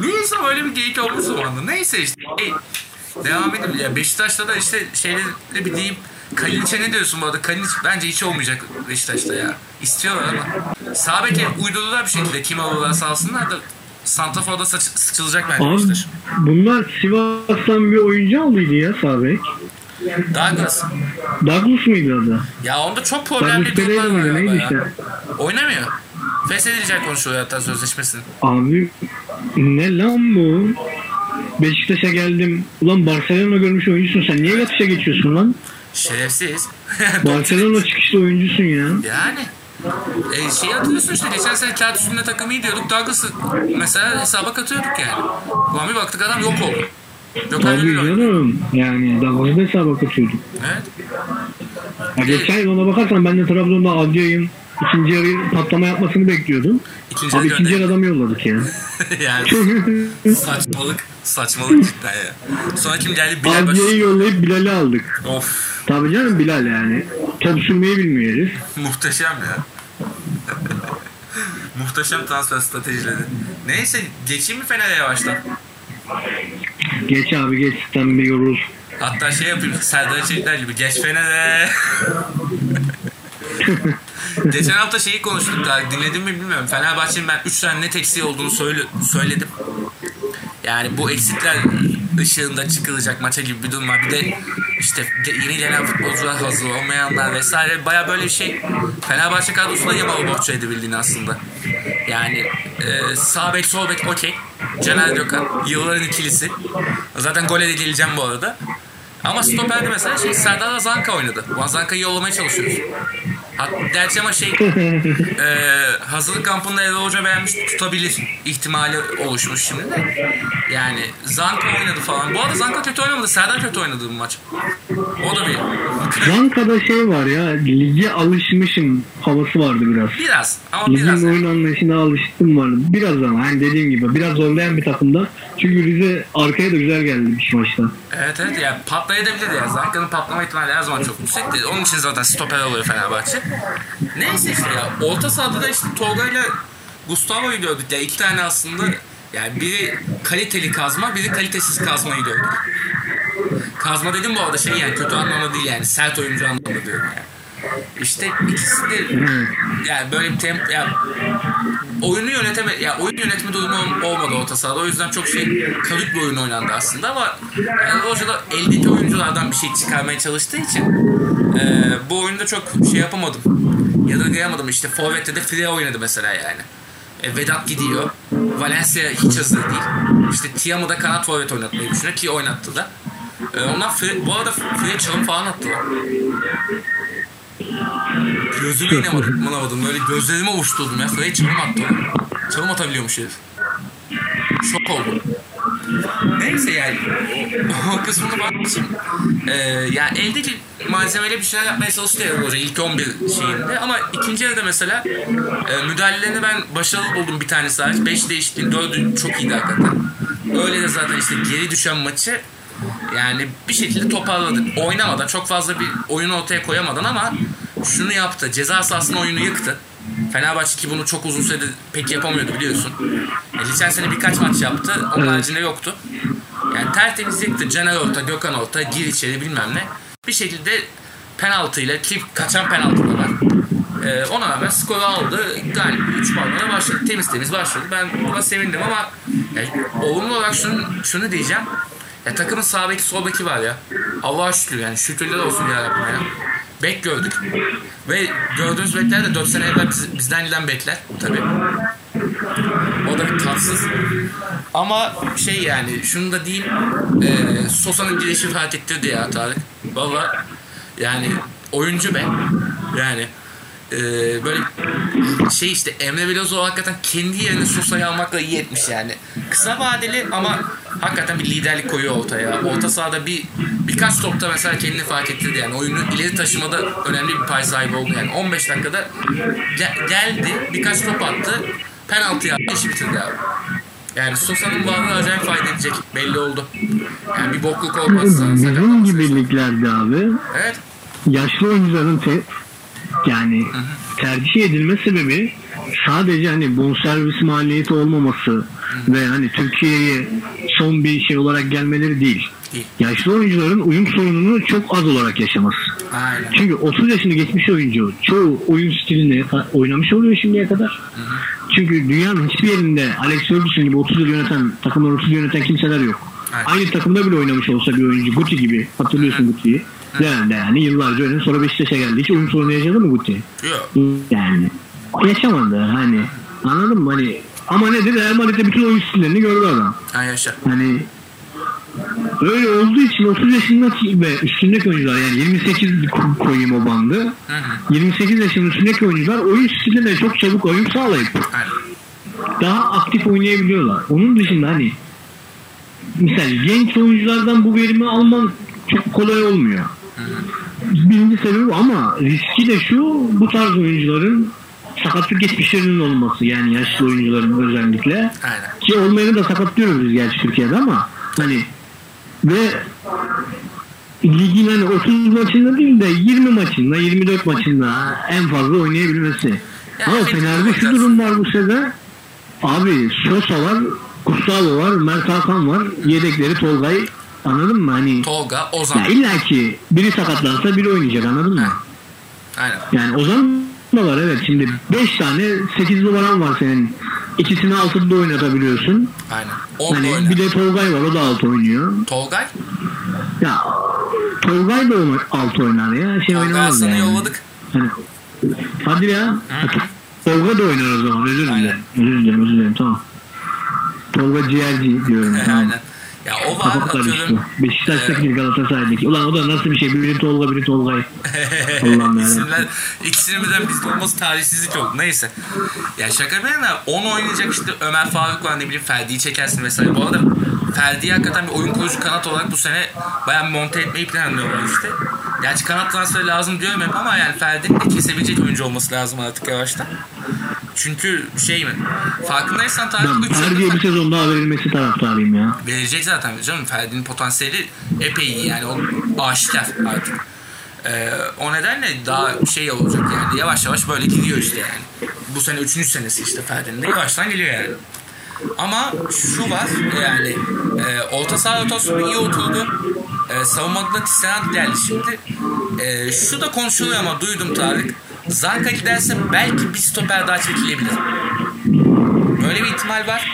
Neyse böyle bir geyik olmuş zamanında. Neyse işte. Hey, devam edelim. Ya Beşiktaş'ta da işte şeyleri bir diyeyim. Kalinic'e ne diyorsun bu arada? Kalinic bence hiç olmayacak Beşiktaş'ta ya. İstiyorlar ama. Sağ beke uydurdular bir şekilde. Kim alırlarsa alsınlar da Santrafor'da saç, sıçılacak bence abi Beşiktaş. bunlar Sivas'tan bir oyuncu aldıydı ya Sabek. Douglas. Douglas mıydı adı? Ya onda çok problemli durumlar var neydi ya. işte? Oynamıyor. Feshedilecek konuşuyor hatta sözleşmesini. Abi ne lan bu? Beşiktaş'a geldim. Ulan Barcelona görmüş oyuncusun sen. Niye yatışa geçiyorsun lan? Şerefsiz. Barcelona çıkışlı oyuncusun ya. Yani. E, şey hatırlıyorsun işte geçen sene kağıt üstünde takımı iyi diyorduk. Douglas'ı mesela hesaba katıyorduk yani. Ulan bir baktık adam yok oldu. Yok Tabii canım. Yani Douglas'ı da hesaba katıyorduk. Evet. Ya geçen ona bakarsan ben de Trabzon'da Adya'yım. İkinci yarı patlama yapmasını bekliyordum. İkinci Abi ikinci yarı adamı yolladık ya. yani saçmalık. Saçmalık cidden ya. Sonra kim geldi? Bilal Baş. Avcı'yı yollayıp Bilal'i aldık. Of. Tabii canım Bilal yani. Top sürmeyi bilmiyor herif. Muhteşem ya. Muhteşem transfer stratejileri. Neyse geçeyim mi Fener'e yavaştan? Geç abi geç sen bir yorul. Hatta şey yapayım Serdar Çelikler gibi geç Fener'e. Geçen hafta şeyi konuştuk da dinledim mi bilmiyorum. Fenerbahçe'nin ben 3 tane net eksiği olduğunu söyle, söyledim. Yani bu eksikler ışığında çıkılacak maça gibi bir durum var. Bir de işte yeni gelen futbolcular hazır olmayanlar vesaire baya böyle bir şey. Fenerbahçe kadrosunda Yamalı borçlu edebildiğini aslında. Yani e, sağ bek sol bek okey. Caner Gökhan yılların ikilisi. Zaten gole de geleceğim bu arada. Ama stoperde mesela şey Serdar Zanka oynadı. Bu Zanka'yı yollamaya çalışıyoruz. Gerçi ama şey e, hazırlık kampında Erol Hoca beğenmiş tutabilir ihtimali oluşmuş şimdi de. Yani Zanka oynadı falan. Bu arada Zanka kötü oynamadı. Serdar kötü oynadı bu maç. O da bir Bankada şey var ya lige alışmışım havası vardı biraz. biraz ama biraz. Ligin oyun anlayışına alıştım vardı. Biraz ama hani dediğim gibi biraz zorlayan bir takımda. Çünkü Rize arkaya da güzel geldi bir maçta. Evet evet yani patlayabilirdi ya. Zanka'nın patlama ihtimali her zaman çok yüksekti. Onun için zaten stoper oluyor Fenerbahçe. Neyse işte ya. Orta sahada da işte Tolga ile Gustavo'yu gördük. Ya iki tane aslında yani biri kaliteli kazma, biri kalitesiz kazmayı gördük. Kazma dedim bu arada şey yani kötü anlamda değil yani sert oyuncu anlamda diyorum yani. İşte ikisi de yani böyle bir temp ya oyunu yöneteme ya oyun yönetme durumu ol- olmadı orta sahada. O yüzden çok şey kalıp bir oyun oynandı aslında ama yani Hoca da eldeki oyunculardan bir şey çıkarmaya çalıştığı için e, bu oyunda çok şey yapamadım. Yadırgayamadım. İşte Forvet'te de Free oynadı mesela yani. E, Vedat gidiyor. Valencia hiç hazır değil. İşte Tiam'ı da kanat forvet oynatmayı düşünüyor ki oynattı da. E, ondan Free, bu arada Free çalım falan attılar. Gözüme inanamadım, inanamadım. Böyle gözlerime uçturdum ya. Frey çalım attı oğlum. Çalım atabiliyormuş herif. Şok oldum. Neyse yani o, kısmını bakmışım. Ee, yani eldeki malzemeyle bir şeyler yapmaya çalıştı Erol Hoca ilk 11 şeyinde ama ikinci yarıda mesela e, müdahalelerini ben başarılı buldum bir tanesi hariç. 5 değişikliğin 4'ü çok iyiydi hakikaten. Öyle de zaten işte geri düşen maçı yani bir şekilde toparladı. Oynamadan çok fazla bir oyun ortaya koyamadan ama şunu yaptı. Ceza sahasının oyunu yıktı. Fenerbahçe ki bunu çok uzun süredir pek yapamıyordu biliyorsun. E, geçen sene birkaç maç yaptı. Onun Evet. haricinde yoktu. Yani tertemiz yıktı. Caner orta, Gökhan orta, gir içeri bilmem ne. Bir şekilde penaltıyla ki kaçan penaltı da var. Ee, ona rağmen skoru aldı. Galip 3 puanla başladı. Temiz temiz başladı. Ben buna sevindim ama yani, olumlu olarak şunu, şunu diyeceğim. Ya takımın sağ beki sol beki var ya. Allah'a şükür yani şükürler olsun ya Rabbim ya. Bek gördük. Ve gördüğünüz bekler de 4 sene evvel biz- bizden giden bekler tabii. O da bir tatsız. Ama şey yani şunu da diyeyim. E, Sosa'nın girişi fark ettirdi ya Tarık. Valla yani oyuncu ben. Yani e, böyle şey işte Emre Belözoğlu hakikaten kendi yerine Sosa'yı almakla iyi etmiş yani. Kısa vadeli ama hakikaten bir liderlik koyuyor ortaya. Orta sahada bir birkaç topta mesela kendini fark ettirdi yani. Oyunu ileri taşımada önemli bir pay sahibi oldu yani. 15 dakikada gel- geldi birkaç top attı. Penaltı yaptı işi bitirdi abi. Yani Sosa'nın varlığı acayip fayda edecek belli oldu. Yani bir bokluk olmazsa. Sakatlanırsa- gibi liglerde abi Evet. yaşlı oyuncuların te, yani tercih edilme sebebi sadece hani bonservis maliyeti olmaması ve hani Türkiye'ye son bir şey olarak gelmeleri değil. Yaşlı oyuncuların uyum sorununu çok az olarak yaşaması. Aynen. Çünkü 30 yaşını geçmiş oyuncu çoğu oyun stilini oynamış oluyor şimdiye kadar. Çünkü dünyanın hiçbir yerinde Alex Ferguson gibi 30 yıl yöneten, takımları 30 yıl yöneten kimseler yok. Aynen. Aynı takımda bile oynamış olsa bir oyuncu Guti gibi hatırlıyorsun Guti'yi. Yani, yani yıllarca oynadı sonra Beşiktaş'a geldi. Hiç oyun sorunu yaşadı mı Guti? Yok. Yani yaşamadı hani anladın mı hani ama nedir Real Madrid'de bütün oyun stillerini gördü adam. Ha yaşa. Hani öyle olduğu için 30 yaşındaki ve üstündeki oyuncular yani 28 ko- koyayım o bandı. Hı hı. 28 yaşının üstündeki oyuncular oyun stiline çok çabuk uyum sağlayıp Aynen. daha aktif oynayabiliyorlar. Onun dışında hani mesela genç oyunculardan bu verimi alman çok kolay olmuyor. Birinci sebebi ama riski de şu bu tarz oyuncuların sakatlık geçmişlerinin olması yani yaşlı oyuncuların özellikle. Aynen. Ki olmayanı da sakatlıyoruz biz gerçi Türkiye'de ama hani ve ligin hani 30 maçında değil de 20 maçında 24 maçında en fazla oynayabilmesi. Ama evet, Fener'de şu durum var bu sene. Abi Sosa var, Gustavo var, Mert Hakan var. Yedekleri Tolgay anladın mı? Hani Tolga, Ozan. ya illa ki biri sakatlansa biri oynayacak anladın mı? Aynen. Yani Ozan da var evet şimdi 5 tane 8 numaran var senin. İkisini altıda oynatabiliyorsun. Aynen. 10 Hani oynar. bir de Tolgay var o da alt oynuyor. Tolgay. Ya Tolgay da oynar- alt oynar ya. Şey Tolga oynamaz Aslan'ı yani. yolladık. Hani, hadi ya. Tolga da oynar o zaman. Özür dilerim. Özür dilerim, özür dilerim. Tamam. Tolga ciğerci diyorum. tamam. Aynen. Ya o var karıştı. atıyorum. Beşiktaş'taki Galatasaray'daki. Ulan o da nasıl bir şey? Biri Tolga, biri Tolgay. Allah'ım ya. İsimler ikisinin birden bizde olması talihsizlik oldu. Neyse. Ya şaka bir yana 10 oynayacak işte Ömer Faruk var ne bileyim Ferdi'yi çekersin vesaire. Bu arada Ferdi'yi hakikaten bir oyun kurucu kanat olarak bu sene bayağı monte etmeyi planlıyorlar işte. Gerçi kanat transferi lazım diyorum hep ama yani Ferdi'nin de kesebilecek oyuncu olması lazım artık yavaştan. Çünkü şey mi? Farkındaysan Tarık 3 Ferdi'ye bir sezon daha verilmesi taraftarıyım ya. Verecek zaten canım. Ferdi'nin potansiyeli epey iyi yani. O aşikar artık. Ee, o nedenle daha şey olacak yani. Yavaş yavaş böyle gidiyor işte yani. Bu sene üçüncü senesi işte Ferdi'nin de yavaştan geliyor yani. Ama şu var yani e, orta saha rotasyonu iyi oturdu. E, savunmada da Tisserand geldi şimdi. E, şu da konuşuluyor ama duydum Tarık. Zanka giderse belki bir stoper daha çekilebilir. Böyle bir ihtimal var.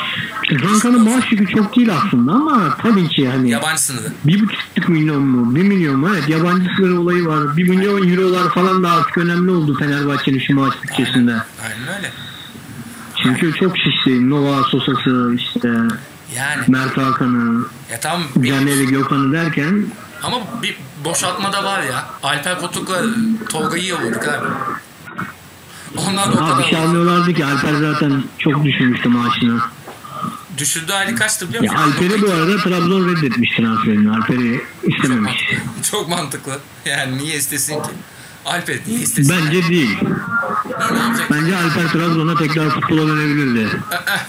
Zanka'nın maaş yükü çok değil aslında ama tabii ki hani Yabancı sınırı. bir buçuk milyon mu? Bir milyon mu? Evet yabancı sınır olayı var. Bir milyon eurolar falan da artık önemli oldu Fenerbahçe'nin şu maaş bütçesinde. Aynen öyle. Çünkü çok şişti. Nova Sosa'sı işte Yani Mert Hakan'ı, ya bir, Caner'i Gökhan'ı derken ama bir boşaltma da var ya. Alper Potuk'la Tolga'yı yolladık abi. Ondan da ha, bir şey almıyorlardı ki Alper zaten çok düşürmüştü maaşını. düşürdü hali kaçtı biliyor Ya musun? Alper'i bu arada Trabzon reddetmiş transferini. Alper'i istememiş. Çok mantıklı. Yani niye istesin ki? Alper niye istesin? Bence değil. Ne olacak? Bence Alper Trabzon'a tekrar futbola dönebilirdi. Eh, eh.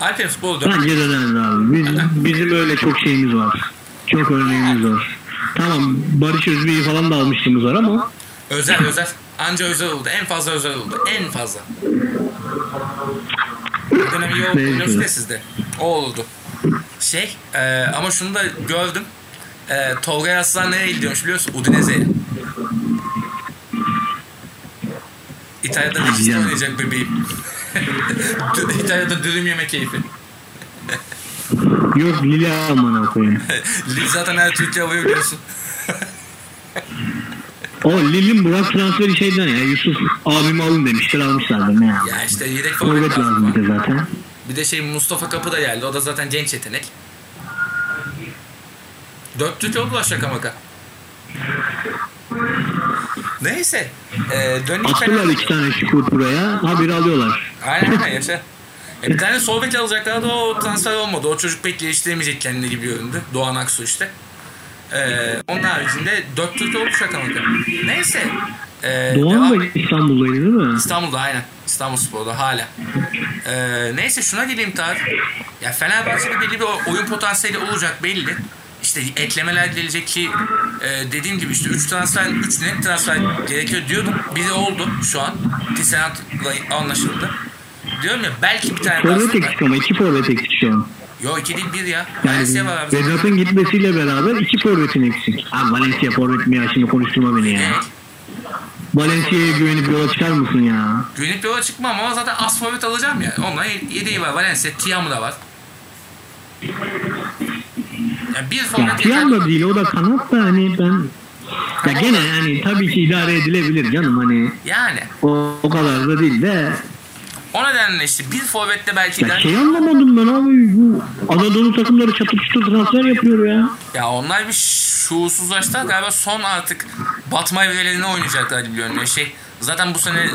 Alper futbolu dön. Bence dönerdi abi. Biz, bizim öyle çok şeyimiz var. Çok örneğimiz var. Tamam Barış Özbey'i falan da almışlığımız var ama Özel özel. Anca özel oldu. En fazla özel oldu. En fazla. Dönem iyi oldu. Ya sizde. O oldu. Şey e, ama şunu da gördüm. E, Tolga Aslan nereye gidiyormuş biliyorsun? Udinese'ye. İtalya'da ne oynayacak bebeğim. İtalya'da dürüm yeme keyfi. yok Lili amına koyayım. Lig zaten her Türkiye alıyor biliyorsun. O Lil'in Burak transferi şeyden ya Yusuf abimi alın demişler almışlardı ne ya. ya işte yedek forvet Forvet lazım lazım. bir de zaten. Bir de şey Mustafa Kapı da geldi. O da zaten genç yetenek. Dört Türk oldular şaka maka. Neyse. Ee, döneyim Attılar iki tane şükür buraya haberi alıyorlar. Aynen aynen yaşa. E bir tane sol bek alacaklardı o transfer olmadı. O çocuk pek geliştiremeyecek kendini gibi göründü. Doğan Aksu işte. Ee, onun haricinde dört Türk oldu şaka maka. Neyse. Ee, Doğan da İstanbul'daydı değil mi? İstanbul'da aynen. İstanbul Spor'da hala. Ee, neyse şuna geleyim Tarık. Ya Fenerbahçe'de belli bir oyun potansiyeli olacak belli. İşte eklemeler gelecek ki e, dediğim gibi işte 3 transfer, 3 net transfer gerekiyor diyordum. Biri oldu şu an. Tisserand'la anlaşıldı. Diyorum ya belki bir tane daha. Forvet eksik ama iki forvet eksik şu an. Yo 2 değil 1 ya. Yani var abi. Vedat'ın gitmesiyle beraber iki forvetin eksik. Ha Valencia forvet mi ya şimdi konuşturma beni ya. Evet. Valencia'ya güvenip yola çıkar mısın ya? Güvenip yola çıkmam ama zaten az forvet alacağım ya. Onların yedeği var. Valencia, Tiam da var. Yani. Tiam da değil o da kanat da hani ben ya gene hani tabii ki idare edilebilir canım hani Yani. o, o kadar da değil de O nedenle işte bir forvette belki ya şey anlamadım ben abi bu Anadolu takımları çatır çutur transfer yapıyor ya. ya onlar bir şuursuzlaştılar galiba son artık batma evrelerine oynayacaklar gibi görünüyor. Şey zaten bu sene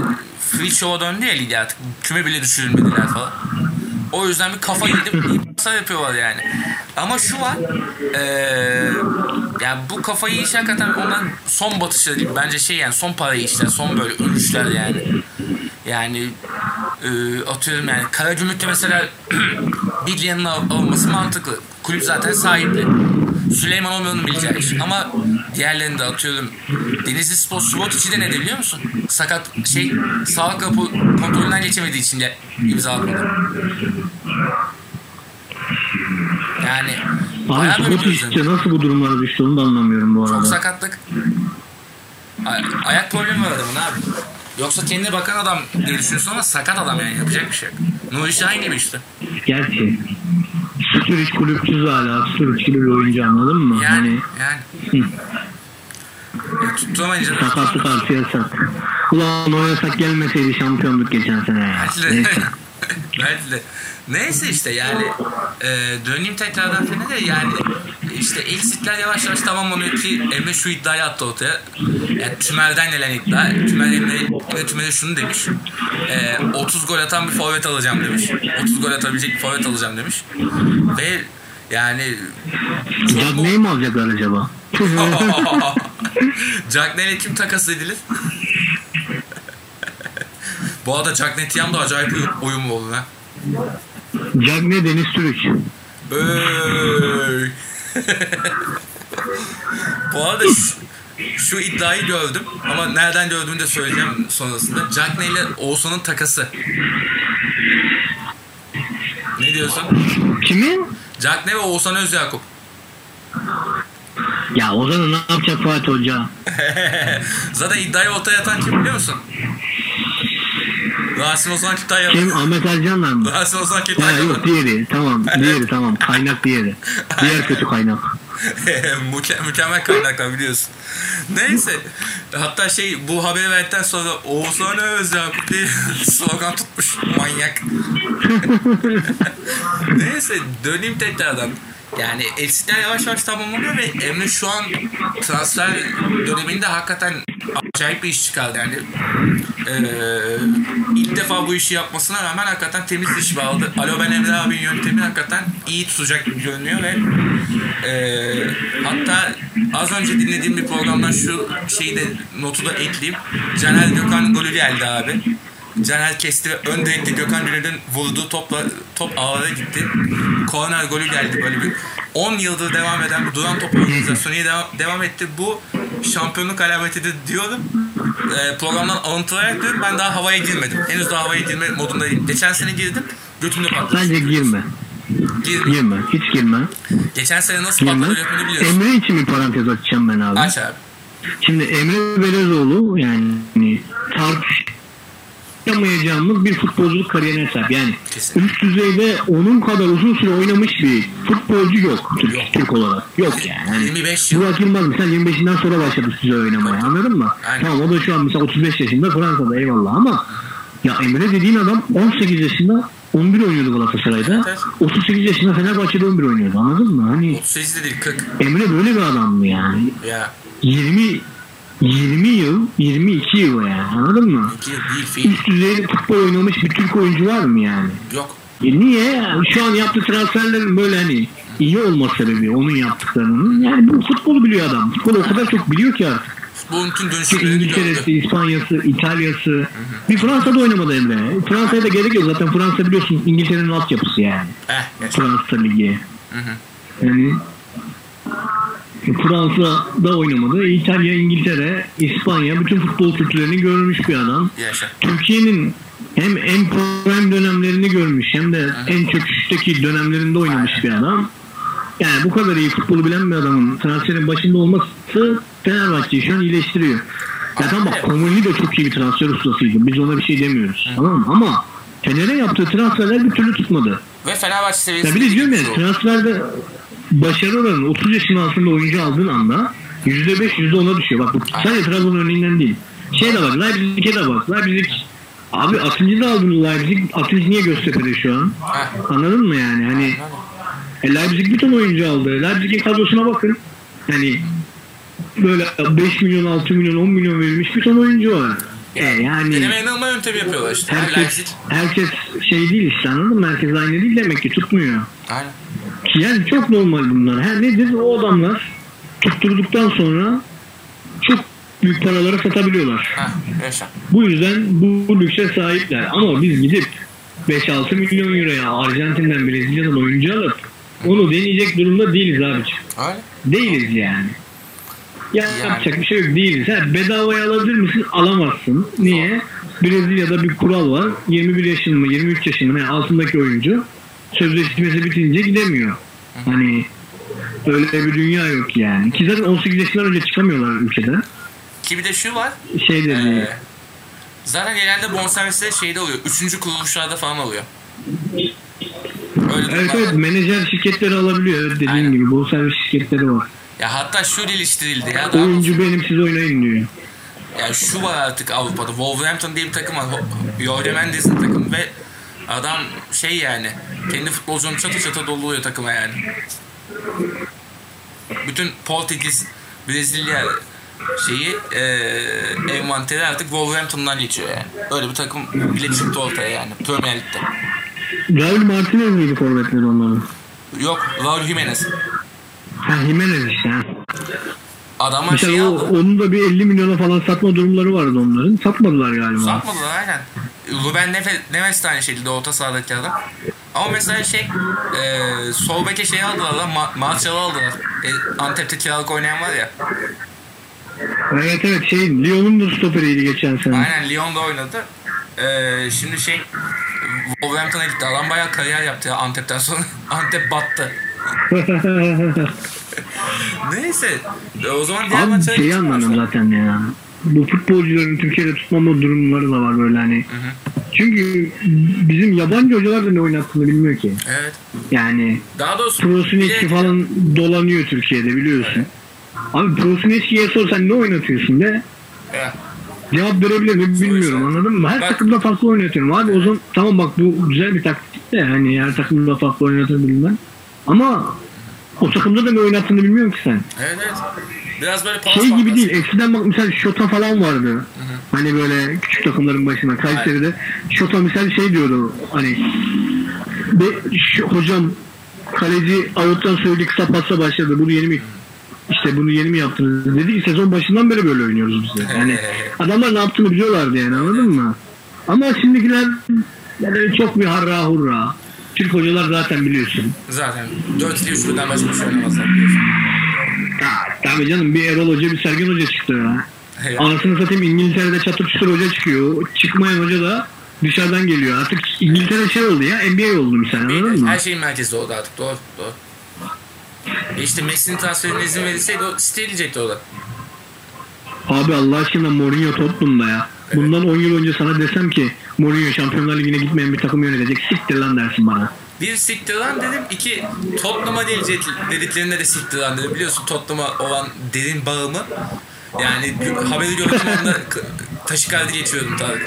free show'a döndü ya lig artık. Küme bile düşürülmediler falan. O yüzden bir kafa gidip paslar yapıyorlar yani. Ama şu var. eee yani bu kafayı iş hakikaten ondan son batışı değil. Bence şey yani son parayı işler. Son böyle ölüşler yani. Yani e, atıyorum yani Karagümrük'te mesela Bilya'nın al- alınması mantıklı. Kulüp zaten sahipli. Süleyman Olman'ın bileceği iş. Ama diğerlerinde atıyorum Denizli Spor Subotic'i de ne de biliyor musun? Sakat şey sağlık raporu kontrolünden geçemediği için de imzalamadı. Yani bayağı Abi bir işte nasıl bu durumlara düştü onu da anlamıyorum bu Çok arada. sakatlık. Ay- ayak problemi var adamın abi. Yoksa kendine bakan adam diye düşünüyorsun ama sakat adam yani yapacak bir şey yok. Nuri Şahin gibi işte. Gerçi. Sturridge kulüpsüz hala. Gibi bir oyuncu anladın mı? Yani Hani yani. Hı. Ya tutturamayınca da sakatlık artı yasak. Ulan o yasak gelmeseydi şampiyonluk geçen sene ya. Belki de. Belki de. Neyse işte yani e, döneyim tekrardan Fener'e yani işte eksikler yavaş yavaş tamamlanıyor ki Emre şu iddiayı attı ortaya. Yani Tümer'den gelen iddia. Tümer Emre, Tümer'e şunu demiş. E, 30 gol atan bir forvet alacağım demiş. 30 gol atabilecek bir forvet alacağım demiş. Ve yani Jack neyi mi alacaklar acaba? Jack Nell'e kim takas edilir? Bu arada Jack Netiam da acayip uy- uyumlu oldu ha. Jack ne Deniz Sturridge. Öy. Bu arada şu, şu iddiayı gördüm ama nereden gördüğümü de söyleyeceğim sonrasında. Jack ile Oğuzhan'ın takası. Ne diyorsun? Kimin? Jack ve Oğuzhan Özyakup. Ya Ozan'ı ne yapacak Fatih Hoca? Zaten iddiayı ortaya atan kim biliyor musun? Rasim Ozan Kütahyalı. Kim? Ahmet Ercanlar mı? Rasim Ozan Ha Kütahyalı. yok diğeri. Tamam. Diğeri tamam. Kaynak diğeri. Diğer kötü kaynak. Müke- mükemmel kaynaklar biliyorsun. Neyse. Hatta şey bu haberi verdikten sonra Oğuzhan Özyakup diye slogan tutmuş manyak. Neyse döneyim tekrardan. Yani eksikler yavaş yavaş tamamlanıyor ve Emre şu an transfer döneminde hakikaten acayip bir iş çıkardı yani. Ee, ilk defa bu işi yapmasına rağmen hakikaten temiz iş bağladı. Alo ben Emre abinin yöntemi hakikaten iyi tutacak görünüyor ve ee, hatta az önce dinlediğim bir programdan şu şeyi de notu da ekleyeyim. Caner Gökhan golü geldi abi. Caner kesti ve ön direkte Gökhan Gönül'ün vurduğu topla top ağlara gitti. Korner golü geldi böyle bir 10 yıldır devam eden bu duran top organizasyonu devam, devam etti. Bu şampiyonluk alametidir diyorum. Ee, programdan alıntılayarak diyorum ben daha havaya girmedim. Henüz daha havaya girme modundayım. Geçen sene girdim. Götümde patladı. Bence girme. Girdim. Girme. Hiç girme. Geçen sene nasıl Girme. patladı götümde biliyorsun. Emre için bir parantez açacağım ben abi. Aç abi. Şimdi Emre Belezoğlu yani tartışamayacağımız bir futbolculuk kariyerine sahip. Yani Kesin. üst düzeyde onun kadar uzun süre oynamış bir futbolcu yok Türk, Yok. Türk olarak. Yok yani. Hani 25 yıl. Burak Yılmaz mesela 25'inden sonra başladı üst düzey oynamaya anladın mı? Aynen. Tamam o da şu an mesela 35 yaşında Fransa'da eyvallah ama ya Emre dediğin adam 18 yaşında 11 oynuyordu Galatasaray'da. Evet. 38 yaşında Fenerbahçe'de 11 oynuyordu anladın mı? Hani 38 de değil 40. Emre böyle bir adam mı yani? Ya 20 20 yıl, 22 yıl yani anladın mı? 2 yıl değil fiil. Üst düzey futbol oynamış bir Türk oyuncu var mı yani? Yok. E niye? Şu an yaptığı transferlerin böyle hani iyi olma sebebi onun yaptıklarının. Yani bu futbolu biliyor adam. Futbolu o kadar çok biliyor ki artık. Futbolun tüm dönüşümlerini. İngiltere'si, İspanya'sı, İtalya'sı. Bir Fransa'da oynamadı Emre. Fransa'ya da gerek yok. Zaten Fransa biliyorsun İngiltere'nin altyapısı yani. Eh. Fransa Ligi. Hı hı. Yani Fransa'da oynamadı. İtalya, İngiltere, İspanya bütün futbol kültürlerini görmüş bir adam. Türkiye'nin hem en prime dönemlerini görmüş hem de en çöküşteki dönemlerinde oynamış bir adam. Yani bu kadar iyi futbolu bilen bir adamın transferin başında olması Fenerbahçe'yi şu an iyileştiriyor. Ya tamam bak Komuni de çok iyi bir transfer ustasıydı. Biz ona bir şey demiyoruz. Tamam? Ama Fener'e yaptığı transferler bir türlü tutmadı. Ve Fenerbahçe Ya seviyesinde bir de diyorum ya transferde başarı oranı 30 yaşın altında oyuncu aldığın anda %5 %10'a düşüyor. Bak bu sadece Trabzon örneğinden değil. Şey de bak Leipzig'e de bak. Leipzig abi Akıncı da aldın Leipzig. Akıncı niye Göztepe'de şu an? Anladın mı yani? Hani e, Leipzig bir ton oyuncu aldı. Leipzig'in kadrosuna bakın. Hani böyle 5 milyon, 6 milyon, 10 milyon verilmiş bir ton oyuncu var. E, yani Deneme yanılma yöntemi yapıyorlar işte. herkes, herkes şey değil işte anladın mı? Herkes aynı değil demek ki tutmuyor. Aynen. Yani çok normal bunlar. Ha nedir? O adamlar tutturduktan sonra çok büyük paralara satabiliyorlar. Ha, yaşa. Bu yüzden bu, lükse sahipler. Ama biz gidip 5-6 milyon euroya Arjantin'den Brezilya'dan oyuncu alıp onu deneyecek durumda değiliz abiciğim. Öyle. Değiliz yani. Ya Yani. yapacak bir şey yok değiliz. Ha, bedavaya alabilir misin? Alamazsın. Niye? Brezilya'da bir kural var. 21 yaşında mı 23 yaşında mı yani altındaki oyuncu sözleşmesi bitince gidemiyor. Hani öyle bir dünya yok yani. Ki zaten 18 yaşından önce çıkamıyorlar ülkeden. Ki bir de şu var. Şey de değil. Ee, zaten genelde bonservisleri şeyde oluyor. Üçüncü kuruluşlarda falan oluyor. Öyle Evet evet var. menajer şirketleri alabiliyor. Evet, dediğin Aynen. gibi bu servis şirketleri var. Ya hatta şu geliştirildi ya. Daha Oyuncu benim siz oynayın diyor. Ya şu var artık Avrupa'da. Wolverhampton diye bir takım var. Jorge Mendes'in takım ve adam şey yani kendi futbolcunu çatı çatı dolduruyor takıma yani. Bütün Portekiz, Brezilya şeyi e, envanteri artık Wolverhampton'dan geçiyor yani. Öyle bir takım bile çıktı ortaya yani Premier Lig'de. Raul Martinez miydi forvetleri onların? Yok Raul Jimenez. Ha Jimenez işte. ha. Adamlar şey Mesela o, aldı. onun da bir 50 milyona falan satma durumları vardı onların. Satmadılar galiba. Satmadılar aynen. Ruben Neves, de aynı şekilde orta sahadaki adam. Ama mesela şey e, sol beke şey aldılar lan Ma- Martial'ı aldılar. E, Antep'te kiralık oynayan var ya. Evet evet şey Lyon'un da stoperiydi geçen sene. Aynen Lyon'da oynadı. E, şimdi şey Wolverhampton'a gitti. Adam bayağı kariyer yaptı ya Antep'ten sonra. Antep battı. Neyse. O zaman diğer Abi maçlara şeyi anlamıyorum zaten ya. Bu futbolcuların Türkiye'de tutmama durumları da var böyle hani. Çünkü bizim yabancı hocalar da ne oynattığını bilmiyor ki. Evet. Yani Daha doğrusu Prosinecki falan dolanıyor Türkiye'de biliyorsun. Abi Prosinecki'ye sor sen ne oynatıyorsun de Evet. cevap verebilir mi bilmiyorum Soru anladın mı? Her Bak- takımda farklı oynatıyorum abi o zaman tamam bak bu güzel bir taktik de hani her takımda farklı oynatabilmen. Ama o takımda da ne oynattığını bilmiyorum ki sen. Evet evet. Biraz böyle pas Şey gibi değil eskiden bak mesela Şota falan vardı. Hani böyle küçük takımların başına Kayseri'de Şota misal şey diyordu hani be, şu, hocam kaleci avuttan söyledi kısa pasla başladı bunu yeni mi işte bunu yeni mi yaptınız dedi ki sezon başından beri böyle oynuyoruz biz de. Yani adamlar ne yaptığını biliyorlardı yani anladın mı? Ama şimdikiler yani çok bir harra hurra. Türk hocalar zaten biliyorsun. Zaten 4 yıl şuradan başka bir şey oynamazlar biliyorsun. Ya, tabii canım bir Erol Hoca bir Sergen Hoca çıktı ya. Eyvah. Anasını satayım İngiltere'de çatır çutur hoca çıkıyor. Çıkmayan hoca da dışarıdan geliyor. Artık İngiltere şey oldu ya NBA oldu misal anladın mı? Her şeyin merkezi oldu artık doğru doğru. E işte Messi'nin transferine izin verilseydi o edecekti o da. Abi Allah aşkına Mourinho Tottenham'da ya. Bundan 10 yıl önce sana desem ki Mourinho Şampiyonlar Ligi'ne gitmeyen bir takım yönetecek. Siktir lan dersin bana. Bir siktir lan dedim. iki Tottenham'a gelecek dediklerinde de siktir lan dedim. Biliyorsun Tottenham'a olan derin bağımı. Yani haberi gördüm anda k- taşikardi geçiyordum tabii.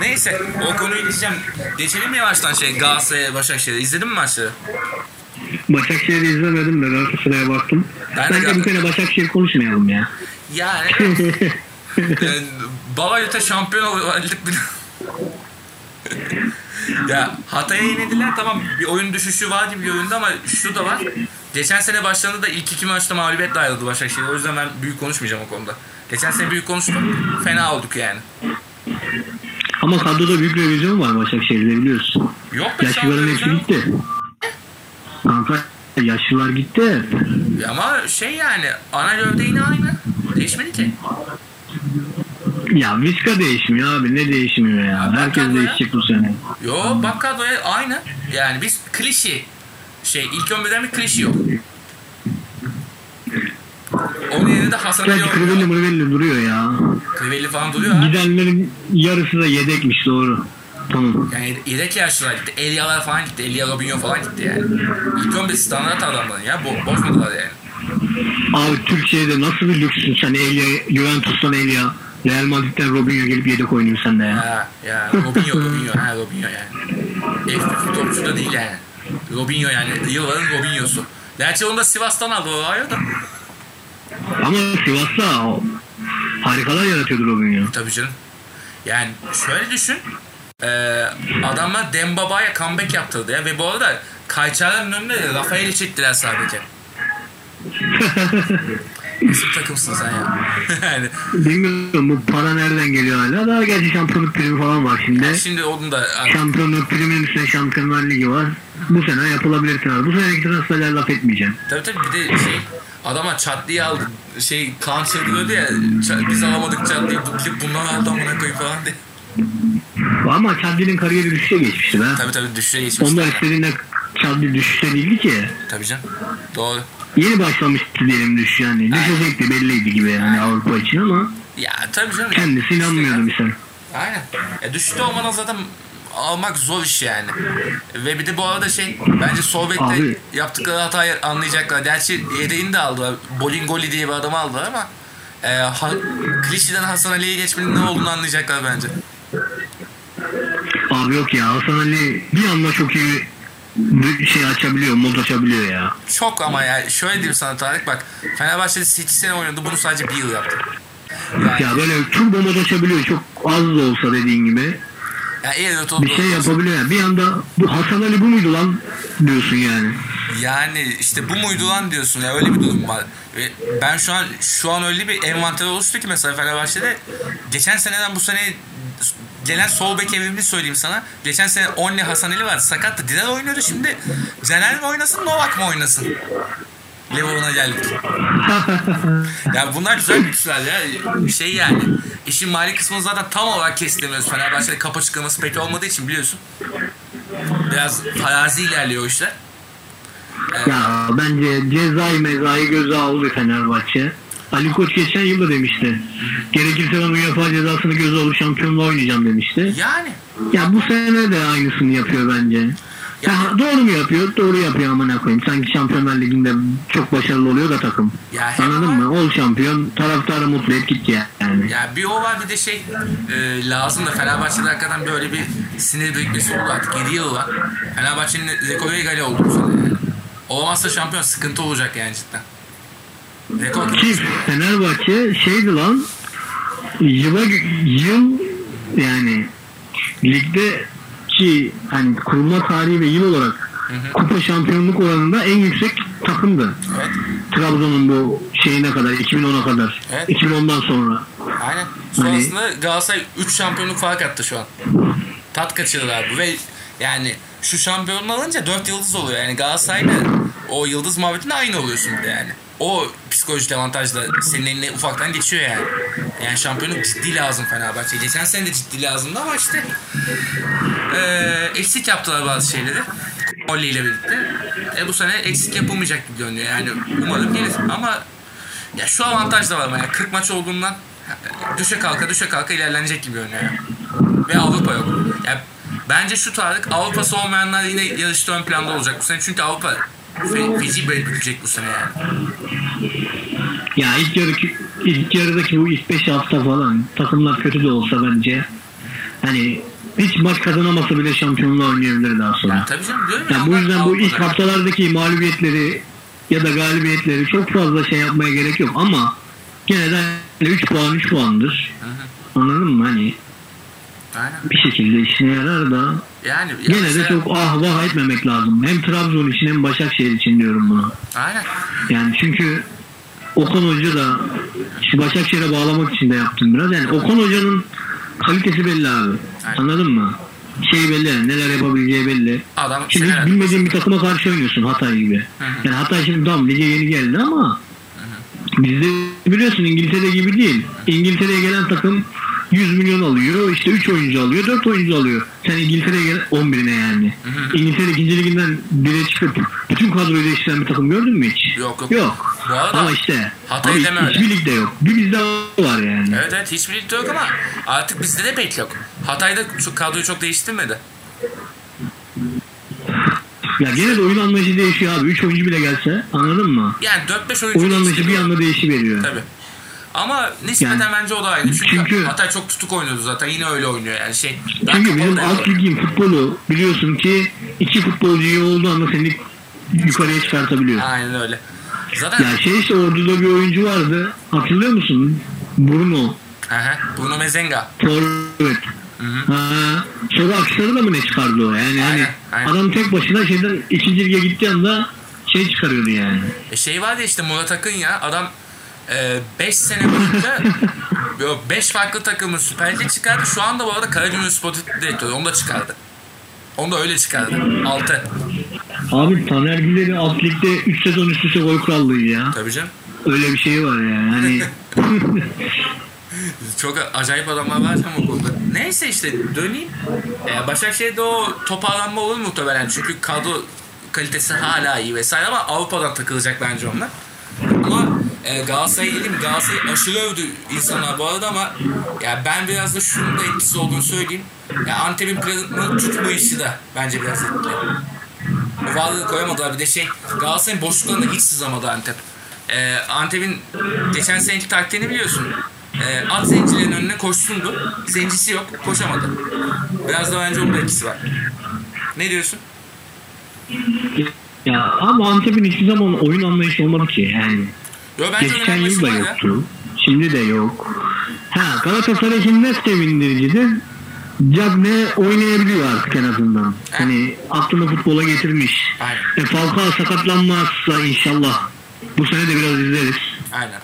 Neyse o konuyu geçeceğim. Geçelim mi yavaştan şey Galatasaray'a Başakşehir'e. İzledin mi maçları? Başakşehir'i izlemedim de Galatasaray'a baktım. Ben de Bence bir kere Başakşehir konuşmayalım ya. Yani yani, Balayut'a şampiyon bile. ya Hatay'a yenildiler tamam bir oyun düşüşü var gibi bir oyunda ama şu da var. Geçen sene başlarında ilk iki maçta mağlubiyetle ayrıldı Başakşehir. O yüzden ben büyük konuşmayacağım o konuda. Geçen sene büyük konuştum. Fena olduk yani. Ama kadroda büyük revizyon var Başakşehir'de biliyorsun. Yok be Yaşlıların hepsi gitti. Kanka yaşlılar gitti. Ama şey yani ana gövde yine aynı. Değişmedi ki. Ya Viska değişmiyor abi ne değişmiyor ya. bak Herkes kadroya. değişecek bu sene. Yo bak kadroya aynı. Yani biz klişe şey ilk 11'den bir klişe yok. Onun yerine de Hasan Ali oynuyor. Mrivelli duruyor ya. Crivelli falan duruyor ha. Gidenlerin yarısı da yedekmiş doğru. Tamam. Yani yedek yaşlılar gitti. Elialar falan gitti. Elia Robinho falan gitti yani. İlk 11 standart adamların ya. Bo bozmadılar yani. Abi Türkiye'de nasıl bir lüksün sen Elia, Juventus'tan Elia, Real Madrid'den Robinho gelip yedek oynuyor sen de ya. Ha ya Robinho Robinho ha Robinho yani. F topçu da değil yani. Robinho yani. Yılların Robinho'su. Gerçi onu da Sivas'tan aldı o ayrı da. Ama Sivas'ta o harikalar yaratıyordu Robinho. Tabii canım. Yani şöyle düşün. e, adamlar Dembaba'ya comeback yaptırdı ya. Ve bu arada Kayçar'ın önünde de Rafael'i çektiler sadece. Nasıl takımsın sen ya? yani, Bilmiyorum bu para nereden geliyor hala. Daha gerçi şampiyonluk primi falan var şimdi. şimdi onun da Şampiyonluk priminin üstüne şampiyonlar ligi var. Bu sene yapılabilir transfer. Bu seneki transferler laf etmeyeceğim. Tabii tabii bir de şey adama çat diye aldı. Şey kan çeviriyordu ya biz alamadık çat diye bu klip bundan aldı amına koyayım falan diye. Ama Chadli'nin kariyeri düşüşe geçmişti be. Tabii tabii düşüşe geçmişti. Onlar istediğinde Chadli düşüşte değildi ki. Tabii canım. Doğru. Yeni başlamıştı diyelim düşüş yani. Düşecekti belliydi gibi yani Avrupa için ama Ya tabii canım. kendisi inanmıyordu misal. Aynen. Ya düşüşte olmadan zaten almak zor iş yani. Ve bir de bu arada şey bence Abi. yaptıkları hatayı anlayacaklar. Gerçi yedeğini de aldılar. Bolingoli diye bir adamı aldılar ama e, ha, Klişi'den Hasan Ali'ye geçmenin ne olduğunu anlayacaklar bence. Abi yok ya Hasan Ali bir anda çok iyi bir şey açabiliyor, mod açabiliyor ya. Çok ama ya şöyle diyeyim sana Tarık bak Fenerbahçe'de 8 sene oynadı bunu sadece bir yıl yaptı. Yani, Ya böyle turbo mod açabiliyor çok az da olsa dediğin gibi. yani iyi Bir şey yapabiliyor ya. Bir anda bu Hasan Ali bu muydu lan diyorsun yani. Yani işte bu muydu lan diyorsun ya öyle bir durum var. Ve Ben şu an şu an öyle bir envanter oluştu ki mesela Fenerbahçe'de geçen seneden bu sene gelen sol bek evrimini söyleyeyim sana. Geçen sene Only Hasan Ali vardı sakattı. Dilan oynuyordu şimdi. Caner mi oynasın Novak mı oynasın? Levo'na geldik. ya bunlar güzel güçler ya. Şey yani. işin mali kısmını zaten tam olarak kestiremiyoruz. Fenerbahçe'de kapı açıklaması pek olmadığı için biliyorsun. Biraz farazi ilerliyor işler. Ya bence cezayı mezayı göze aldı Fenerbahçe. Ali Koç geçen yıl da demişti. Gerekirse ben UEFA cezasını göze alıp şampiyonluğa oynayacağım demişti. Yani Ya bu sene de aynısını yapıyor bence. Ya doğru mu yapıyor? Doğru yapıyor amına koyayım. Sanki Şampiyonlar Ligi'nde çok başarılı oluyor da takım. Ya Anladın mı? Ol şampiyon, taraftarı mutlu et git ya. Yani. Ya bir o var bir de şey e, lazım da Fenerbahçe'de hakikaten böyle bir sinir birikmesi oldu artık 7 yıl var. Fenerbahçe'nin rekor egali oldu bu sene yani. Olmazsa şampiyon sıkıntı olacak yani cidden. Ki Fenerbahçe şeydi lan yıla yıl yani ligde ki hani kurulma tarihi ve yıl olarak kupa şampiyonluk oranında en yüksek takımdı. Evet. Trabzon'un bu şeyine kadar 2010'a kadar. Evet. 2010'dan sonra. Aynen. Sonrasında Galatasaray 3 şampiyonluk fark attı şu an. Tat kaçırdılar bu ve yani şu şampiyonluğu alınca 4 yıldız oluyor. Yani Galatasaray'la o yıldız muhabbetinde aynı oluyorsun bir de yani. O psikolojik avantajla senin eline ufaktan geçiyor yani. Yani şampiyonluk ciddi lazım Fenerbahçe. Geçen sene de ciddi lazımdı ama işte eee eksik yaptılar bazı şeyleri. Molly ile birlikte. E bu sene eksik yapılmayacak gibi görünüyor. Yani umarım gelir ama ya şu avantaj da var ama ya 40 maç olduğundan düşe kalka düşe kalka ilerlenecek gibi görünüyor. Ve Avrupa yok. Ya bence şu Tarık Avrupa'sı olmayanlar yine yarışta ön planda olacak bu sene. Çünkü Avrupa fe, feci bölünecek bu sene yani. Ya ilk yarı ilk yarıdaki bu ilk 5 hafta falan takımlar kötü de olsa bence hani hiç maç kazanamasa bile şampiyonluğa oynayabilir daha sonra. Ya tabii canım diyorum ya. Ya bu yüzden bu ilk haftalardaki mağlubiyetleri ya da galibiyetleri çok fazla şey yapmaya gerek yok ama gene de 3 puan 3 puandır. Anladın mı? Hani Aynen. bir şekilde işine yarar da Yani ya gene de mesela- çok ah vah etmemek lazım. Hem Trabzon için hem Başakşehir için diyorum bunu. Aynen. Yani çünkü Okan Hoca da şu Başakşehir'e bağlamak için de yaptım biraz. Yani Okan Hoca'nın kalitesi belli abi. Aynen. Anladın mı? Şey belli, neler yapabileceği belli. Adam Şimdi hiç bilmediğin bir takıma karşı oynuyorsun Hatay gibi. Yani Hatay şimdi tamam lige yeni geldi ama bizde biliyorsun İngiltere gibi değil. İngiltere'ye gelen takım 100 milyon alıyor. işte 3 oyuncu alıyor, 4 oyuncu alıyor. Sen İngiltere'ye gelen 11'ine yani. İngiltere 2. liginden bire çıkıp bütün kadroyu değiştiren bir takım gördün mü hiç? Yok, yok. Yok. Bu arada ama işte Hatay ama deme öyle. hiçbir ligde yok. Bir bizde var yani. Evet evet hiçbir ligde yok ama artık bizde de pek yok. Hatay'da çok, kadroyu çok değiştirmedi. Ya gene de oyun anlayışı değişiyor abi. 3 oyuncu bile gelse anladın mı? Yani 4-5 oyuncu Oyun anlayışı bir anda değişiveriyor. Tabii. Ama nispeten Yani- bence o da aynı. Çünkü, Çünkü- Hatay çok tutuk oynuyordu zaten. Yine öyle oynuyor yani şey. daha Çünkü bizim alt ligin futbolu biliyorsun ki iki futbolcu iyi olduğu anda seni yukarıya çıkartabiliyor. Aynen öyle. Zaten Ya şey işte orduda bir oyuncu vardı. Hatırlıyor musun? Bruno. Aha, Bruno Mezenga. Forvet. Ha, sonra Akhisar'ı da mı ne çıkardı o yani? Aynen, hani aynen. adam tek başına şeyden ikinci lige gittiği anda şey çıkarıyordu yani. E şey vardı işte Murat Akın ya adam 5 sene boyunca 5 farklı takımın Süper Lig çıkardı. Şu anda bu arada Karagümrük Spor Direktörü onu da çıkardı. Onu da öyle çıkardı. 6. Abi Taner Güler'i alt ligde 3 sezon üst üste gol krallığı ya. Tabii canım. Öyle bir şey var yani. Hani Çok acayip adamlar var ama burada. Neyse işte döneyim. Ee, Başakşehir'de o toparlanma olur muhtemelen. Çünkü kadro kalitesi hala iyi vesaire ama Avrupa'dan takılacak bence onlar. Ama e, Galatasaray'ı dedim Galatasaray aşırı övdü insanlar bu arada ama ya ben biraz da şunun da etkisi olduğunu söyleyeyim. Ya Antep'in planını tutmayışı da bence biraz etkili. O varlığı koyamadılar. Bir de şey Galatasaray'ın boşluklarında hiç sızamadı Antep. Ee, Antep'in geçen seneki taktiğini biliyorsun. Ee, at zencilerin önüne koşsundu. Zencisi yok. Koşamadı. Biraz da bence onun da etkisi var. Ne diyorsun? Ya ama Antep'in hiçbir zaman oyun anlayışı olmadı ki yani. Yo bence Geçen yıl da var ya. yoktu. Şimdi de yok. Ha Galatasaray için ne sevindiricidir? Cagne oynayabiliyor artık en azından. Hani aklını futbola getirmiş. Aynen. E Falcao sakatlanmazsa inşallah bu sene de biraz izleriz. Aynen.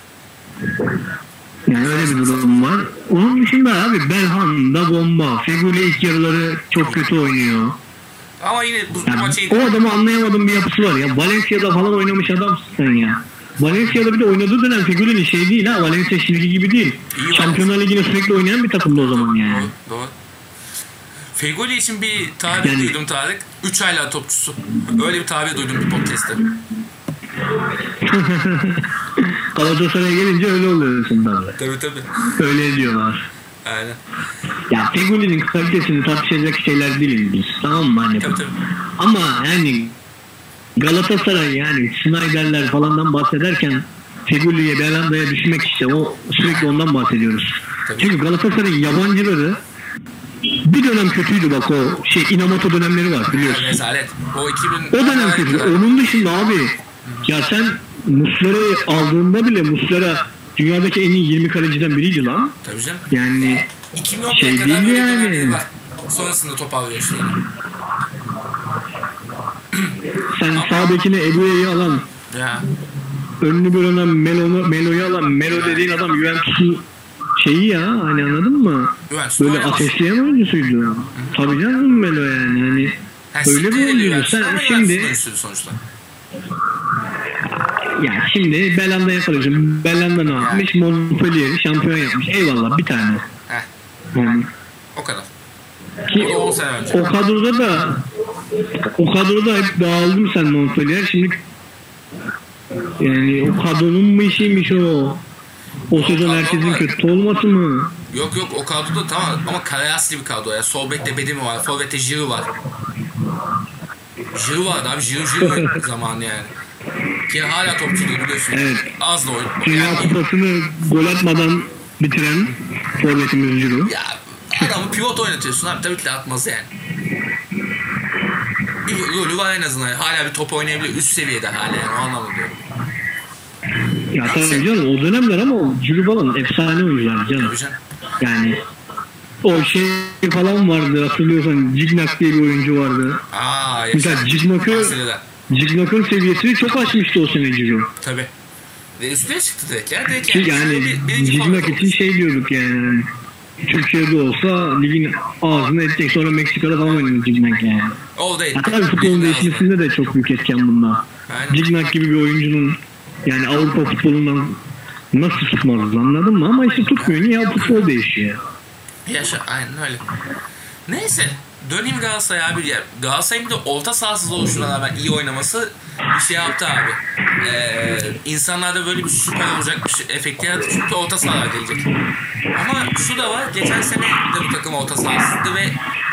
Yani öyle bir durum var. Onun dışında abi Belhan da bomba. Feguli ilk yarıları çok kötü oynuyor. Ama yine bu, Yani maçı o adamı anlayamadığım bir yapısı var ya. Valencia'da falan oynamış adamsın sen ya. Valencia'da bir de oynadığı dönem Feguli'nin şey değil ha. Valencia şimdiki gibi değil. İyi Şampiyonlar Ligi'ne sürekli oynayan bir takımda o zaman yani. Doğru. doğru. Fegoli için bir tabir Yani- duydum Tarık. 3 aylar topçusu. Öyle bir tabir duydum bir podcast'te. Galatasaray'a gelince öyle oluyorsun tabii. Tabii tabii. Öyle diyorlar. Aynen. Ya Feguli'nin kalitesini tartışacak şeyler değiliz biz. Tamam mı? Hani Tabii tabii. Ama yani Galatasaray yani Snyder'ler falandan bahsederken Feguli'ye Belanda'ya düşmek işte o sürekli ondan bahsediyoruz. Tabii. Çünkü Galatasaray'ın yabancıları bir dönem kötüydü bak o şey Inamoto dönemleri var biliyorsun. Rezalet. O 2000... O dönem kötü. Onun dışında abi ya sen Muslera'yı aldığında bile Muslera dünyadaki en iyi 20 kaleciden biriydi lan. Tabii canım. Yani 2011'e Şey değil böyle yani. var. Sonrasında toparlıyor işte. yine. sen sağ bekine Ebu'yu alan Ya. önünü bölenen Melo, Melo'yu alan Melo dediğin adam Juventus'un şeyi ya hani anladın mı? Juventus Böyle ateşleyen oyuncusuydu. Tabii canım Melo yani hani Ha, öyle bir oyuncuydu. Sen şimdi sonuçta. Ya şimdi Belanda yakalıyorsun. Belanda ne yapmış? Montpellier'i şampiyon yapmış. Eyvallah bir tane. Heh, Yani o kadar. ki O da 10 sene önce. o kadroda da o kadroda hep dağıldım sen Montpellier. Şimdi yani o kadronun mu işiymiş o? O sezon herkesin kötü olması mı? Yok yok o kadroda tamam ama Karayaslı bir kadro ya. Sol bekte Bedimi var. Forvet'te Jiru var. Jiru vardı abi. Jiru Jiru zamanı yani. Ki hala topçuydu biliyorsun. Evet. Az da oyun. Dünya Yani, Kupası'nı gol atmadan bitiren forvetimiz Ciro. ya adamı pivot oynatıyorsun abi. Tabii ki de atmaz yani. Var en azından. Hala bir top oynayabiliyor. Üst seviyede hala yani. O anlamda diyorum. Ya tabii canım o dönemler ama o falan efsane oyuncular canım. Canım. Yani o şey falan vardı hatırlıyorsan Cignak diye bir oyuncu vardı. Aa yaşa. Mesela Cignak'ı Cignak'ın seviyesini çok aşmıştı o sene Ciro. Tabii. Ve üstüne çıktı direkt ya. Direkt yani. yani Bir- için şey diyorduk yani. Türkiye'de olsa ligin ağzına edecek sonra Meksika'da falan oynadı Cignak yani. O değil. Hatta futbolun değişmesinde de çok büyük etken bunlar. Aynen. Cignak gibi bir oyuncunun yani Avrupa futbolundan nasıl tutmaz anladın mı? Ama işte tutmuyor. Niye? Futbol değişiyor. Yaşa aynen öyle. Neyse döneyim Galatasaray abi. Ya, Galatasaray'ın bir de orta sahasız oluşuna rağmen iyi oynaması bir şey yaptı abi. Ee, insanlarda böyle bir süper olacak bir şey, efekti yarattı çünkü orta sahalar gelecek. Ama şu da var. Geçen sene de bu takım orta sahasıydı ve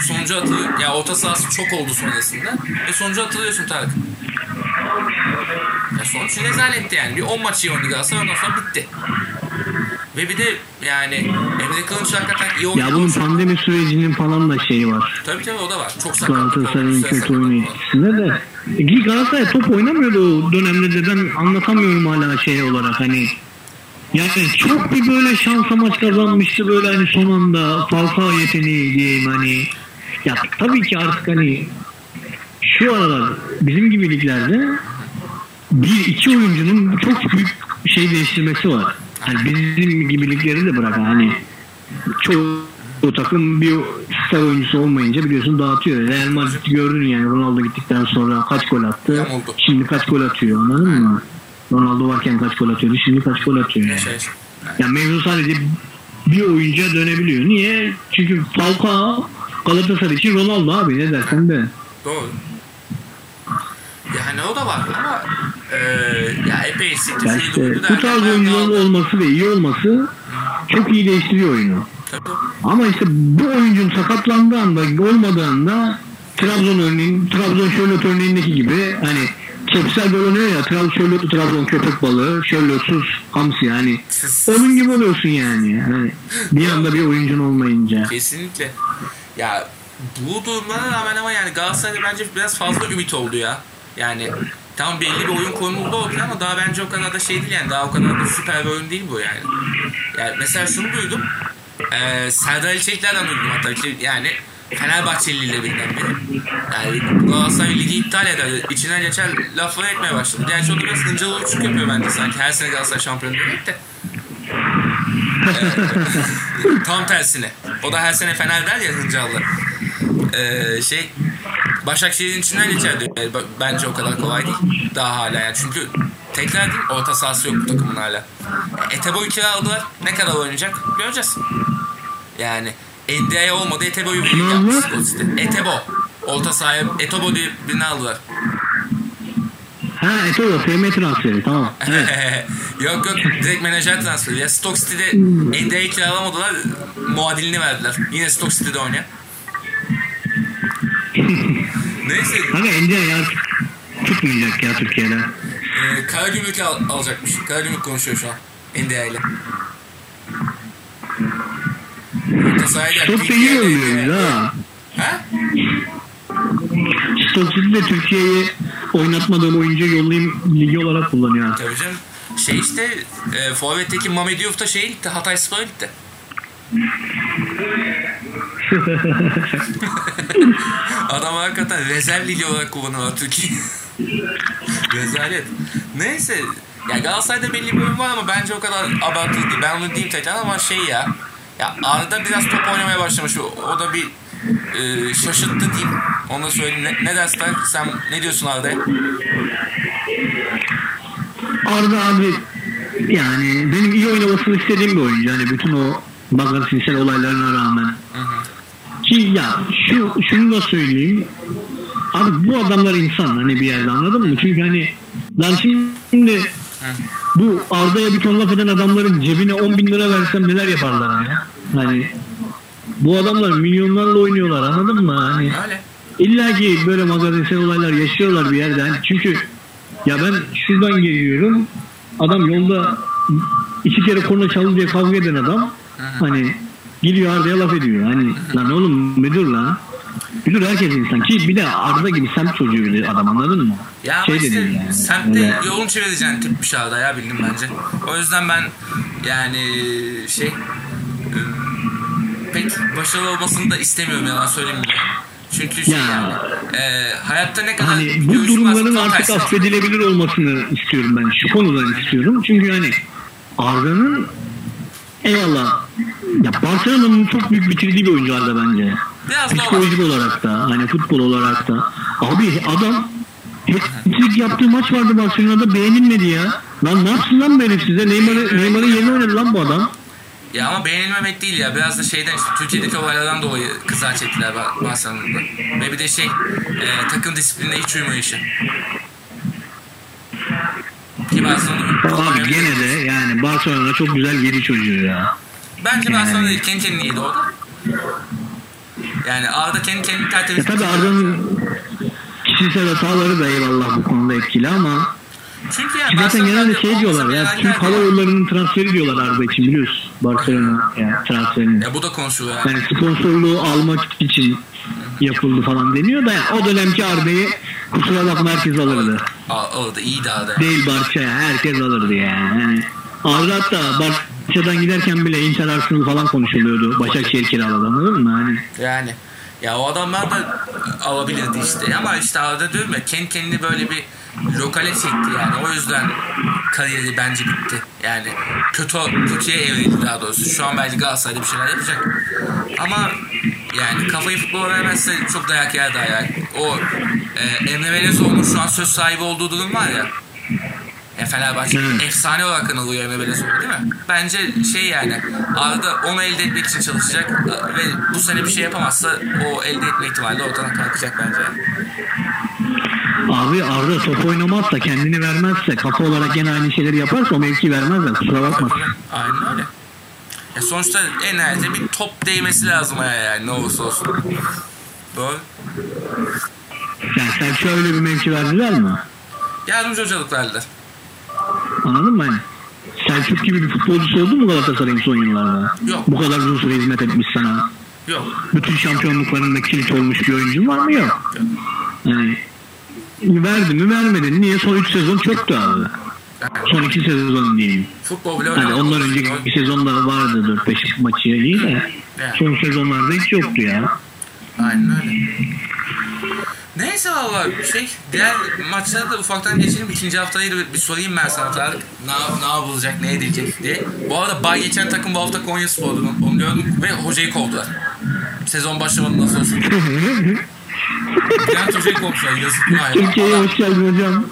sonucu atılıyor. Ya orta sahası çok oldu sonrasında. Ve sonucu hatırlıyorsun Tarık. Ya sonuç rezaletti yani. Bir 10 maç iyi oynadı Galatasaray ondan sonra bitti. Ve bir de yani Emre Kılınç hakikaten iyi oynadı. Ya bunun pandemi sürecinin falan da şeyi var. Tabii tabii o da var. Çok oldu. Galatasaray'ın kötü oyunu etkisinde de. E, Ki Galatasaray top oynamıyordu o dönemde de ben anlatamıyorum hala şey olarak hani Yani çok bir böyle şansa maç kazanmıştı böyle hani son anda Falcao yeteneği diyeyim hani. Ya tabii ki artık hani şu aralar bizim gibi liglerde bir iki oyuncunun çok büyük şey değiştirmesi var. Hani bizim gibi ligleri de bırak hani çoğu o takım bir star oyuncusu olmayınca biliyorsun dağıtıyor. Real Madrid gördün yani Ronaldo gittikten sonra kaç gol attı. Şimdi kaç gol atıyor anladın mı? Ronaldo varken kaç gol atıyordu şimdi kaç gol atıyor yani. Yani mevzu sadece bir oyuncuya dönebiliyor. Niye? Çünkü Falcao Galatasaray için Ronaldo abi ne dersen de. doğru. Yani o da var ama e, ya epey şuydu işte bu tarz oyuncuların olması ve iyi olması çok iyi değiştiriyor oyunu. Tabii. Ama işte bu oyuncunun sakatlandığı anda, olmadığı anda Trabzon örneğin, Trabzon Charlotte örneğindeki gibi hani Kepsel gol oynuyor ya Trabzon Charlotte, Trabzon köpek balığı, Charlotte'suz hamsi yani. Onun gibi oluyorsun yani. Hani bir anda bir oyuncun olmayınca. Kesinlikle. Ya bu durumlara rağmen ama yani Galatasaray'da bence biraz fazla ümit oldu ya. Yani tam belli bir oyun konuldu ortaya ama daha bence o kadar da şey değil yani daha o kadar da süper bir oyun değil bu yani. Yani mesela şunu duydum. Ee, Serdar Ali Çelikler'den duydum hatta yani Fenerbahçeli ile bilmem biri. Yani Galatasaray ligi iptal eder. içinden geçer lafları etmeye başladı. Gerçi o da biraz hıncalı uçuk yapıyor bence sanki. Her sene Galatasaray şampiyon demek de. Tam tersine. O da her sene Fener der ya hıncalı. Ee, şey Başakşehir'in içinden geçer diyor. Yani b- bence o kadar kolay değil. Daha hala yani. Çünkü tekrar değil orta sahası yok bu takımın hala. Etebo'yu kiraladılar. Ne kadar oynayacak göreceğiz. Yani NDA olmadı Etebo'yu Kim yaptı City. Etebo. Orta sahaya Etebo diye birini aldılar. Ha Eto'da FM transferi tamam. Evet. yok yok direkt menajer transferi. Ya Stoke City'de NDA'yı kiralamadılar. Muadilini verdiler. Yine Stoke City'de oynayan. Neyse Kanka Ende artık tutmayacak ya Türkiye'de. e, Karagümrük al- alacakmış. Karagümrük konuşuyor şu an. NDA ile. Çok da iyi oynuyoruz ha. Ha? City de Türkiye'yi oynatmadığım oyuncu yollayayım ligi olarak kullanıyor. Tabii canım. Şey işte e, Forvet'teki Diouf da şey gitti. Hatay Spor'a gitti. Adam hakikaten rezerv ligi olarak kullanıyorlar Türkiye. Rezalet. Neyse. Ya Galatasaray'da belli bir oyun var ama bence o kadar abartılı değil. Ben onu diyeyim tekrar ama şey ya. Ya Arda biraz top oynamaya başlamış. O, o da bir e, şaşırttı diyeyim. Onu da söyleyeyim. Ne, ne dersin? Sen ne diyorsun Arda'ya? Arda abi yani benim iyi oynamasını istediğim bir oyuncu. Hani bütün o magazin olaylarına rağmen. Ki ya şu şunu da söyleyeyim. Abi bu adamlar insan hani bir yerde anladın mı? Çünkü hani lan şimdi bu Arda'ya bir ton laf eden adamların cebine 10 bin lira versem neler yaparlar ya? Hani bu adamlar milyonlarla oynuyorlar anladın mı? Hani. İlla ki böyle magazinsel olaylar yaşıyorlar bir yerde. Hani çünkü ya ben şuradan geliyorum. Adam yolda iki kere korna çaldı diye kavga eden adam hani gidiyor Arda'ya laf ediyor. Hani lan oğlum müdür lan. Müdür herkes insan ki bir de Arda gibi semt çocuğu bir adam anladın mı? Ya şey işte yani. semtte öyle. yolun çevireceksin tip bir şahada ya bildim bence. O yüzden ben yani şey pek başarılı olmasını da istemiyorum yalan söyleyeyim bile. Çünkü şey Ya. yani e, hayatta ne kadar Hani bu durumların artık affedilebilir olmasını istiyorum ben. Şu konudan istiyorum. Çünkü hani Arda'nın eyvallah ya Barcelona'nın çok büyük bitirdiği bir oyuncu Arda bence. Biraz. Psikolojik olarak da hani futbol olarak da. Abi adam hat yaptığı maç vardı Barcelona'da beğenilmedi ya. Lan ne yapsın lan benim size? Neymar'ı Neymar'ın yerine oynadı lan bu adam. Ya ama beğenilmemek değil ya. Biraz da şeyden işte Türkiye'deki olaylardan dolayı kızar çektiler Bar- Barcelona'da. Ve bir de şey e, takım disiplinine hiç uymayışı. Ki Barcelona Abi gene de yani Barcelona çok güzel yedi çocuğu ya. Bence Yani. Barcelona değil. Kendi kendine yedi orada. Yani Arda kendi kendini Ya tertemiz tabii Arda'nın kişisel hataları da eyvallah bu konuda etkili ama Çünkü yani Zaten genelde şey diyorlar ya Türk. Hava Yolları'nın transferi diyorlar Arda için biliyorsun. Barcelona yani transferini. Ya bu da konuşuluyor yani. Yani sponsorluğu almak için yapıldı falan deniyor da yani o dönemki Arda'yı kusura bakma herkes alırdı. O da iyiydi Arda. Değil Barça'ya herkes alırdı yani. yani Arda hatta Barça'dan giderken bile Inter Arsenal falan konuşuluyordu. Başakşehir kiraladı anladın mı? Hani Yani ya o adamlar da alabilirdi işte ama işte arada diyorum ya kendi kendini böyle bir lokale çekti yani o yüzden kariyeri bence bitti. Yani kötü kötüye evrildi daha doğrusu. Şu an belki Galatasaray'da bir şeyler yapacak. Ama yani kafayı futbola vermezse çok dayak yer daha yani. O e, Emre Belezoğlu'nun şu an söz sahibi olduğu durum var ya. Ya Fenerbahçe efsane olarak anılıyor Emre Belezoğlu değil mi? Bence şey yani Arda onu elde etmek için çalışacak ve bu sene bir şey yapamazsa o elde etme ihtimali ortadan kalkacak bence. abi Arda top oynamazsa kendini vermezse kafa olarak gene aynı şeyleri yaparsa o mevki vermezler kusura bakma. Aynen öyle. Ya sonuçta en nihayetinde bir top değmesi lazım ayağa yani ne olursa olsun. Doğru. Yani Selçuk'a öyle bir mevki verdiler mi? Yardımcı hocalık verdiler. Anladın mı? Yani Selçuk gibi bir futbolcusu oldu mu Galatasaray'ın son yıllarda? Yok. Bu kadar uzun süre hizmet etmiş sana. Yok. Bütün şampiyonluklarında kilit olmuş bir oyuncun var mı? Yok. Yani verdi mi vermedi. Niye? Son 3 sezon çöktü abi. Son 2 sezon diyeyim. Futbol bile Hani ondan önceki bir sezonda vardı 4-5 maçı iyi de. Son sezonlarda hiç yoktu ya. Aynen öyle. Neyse valla şey diğer maçlara da ufaktan geçelim. İkinci haftayı da bir, bir sorayım ben sana Tarık. Ne, ne yapılacak, ne edilecek diye. Bu arada bay geçen takım bu hafta Konya Spor'du. Onu gördüm ve hocayı kovdular. Sezon başlamadı nasıl olsun. Bülent hocayı kovmuşlar. Yazık ya. Türkiye'ye hoş geldin hocam.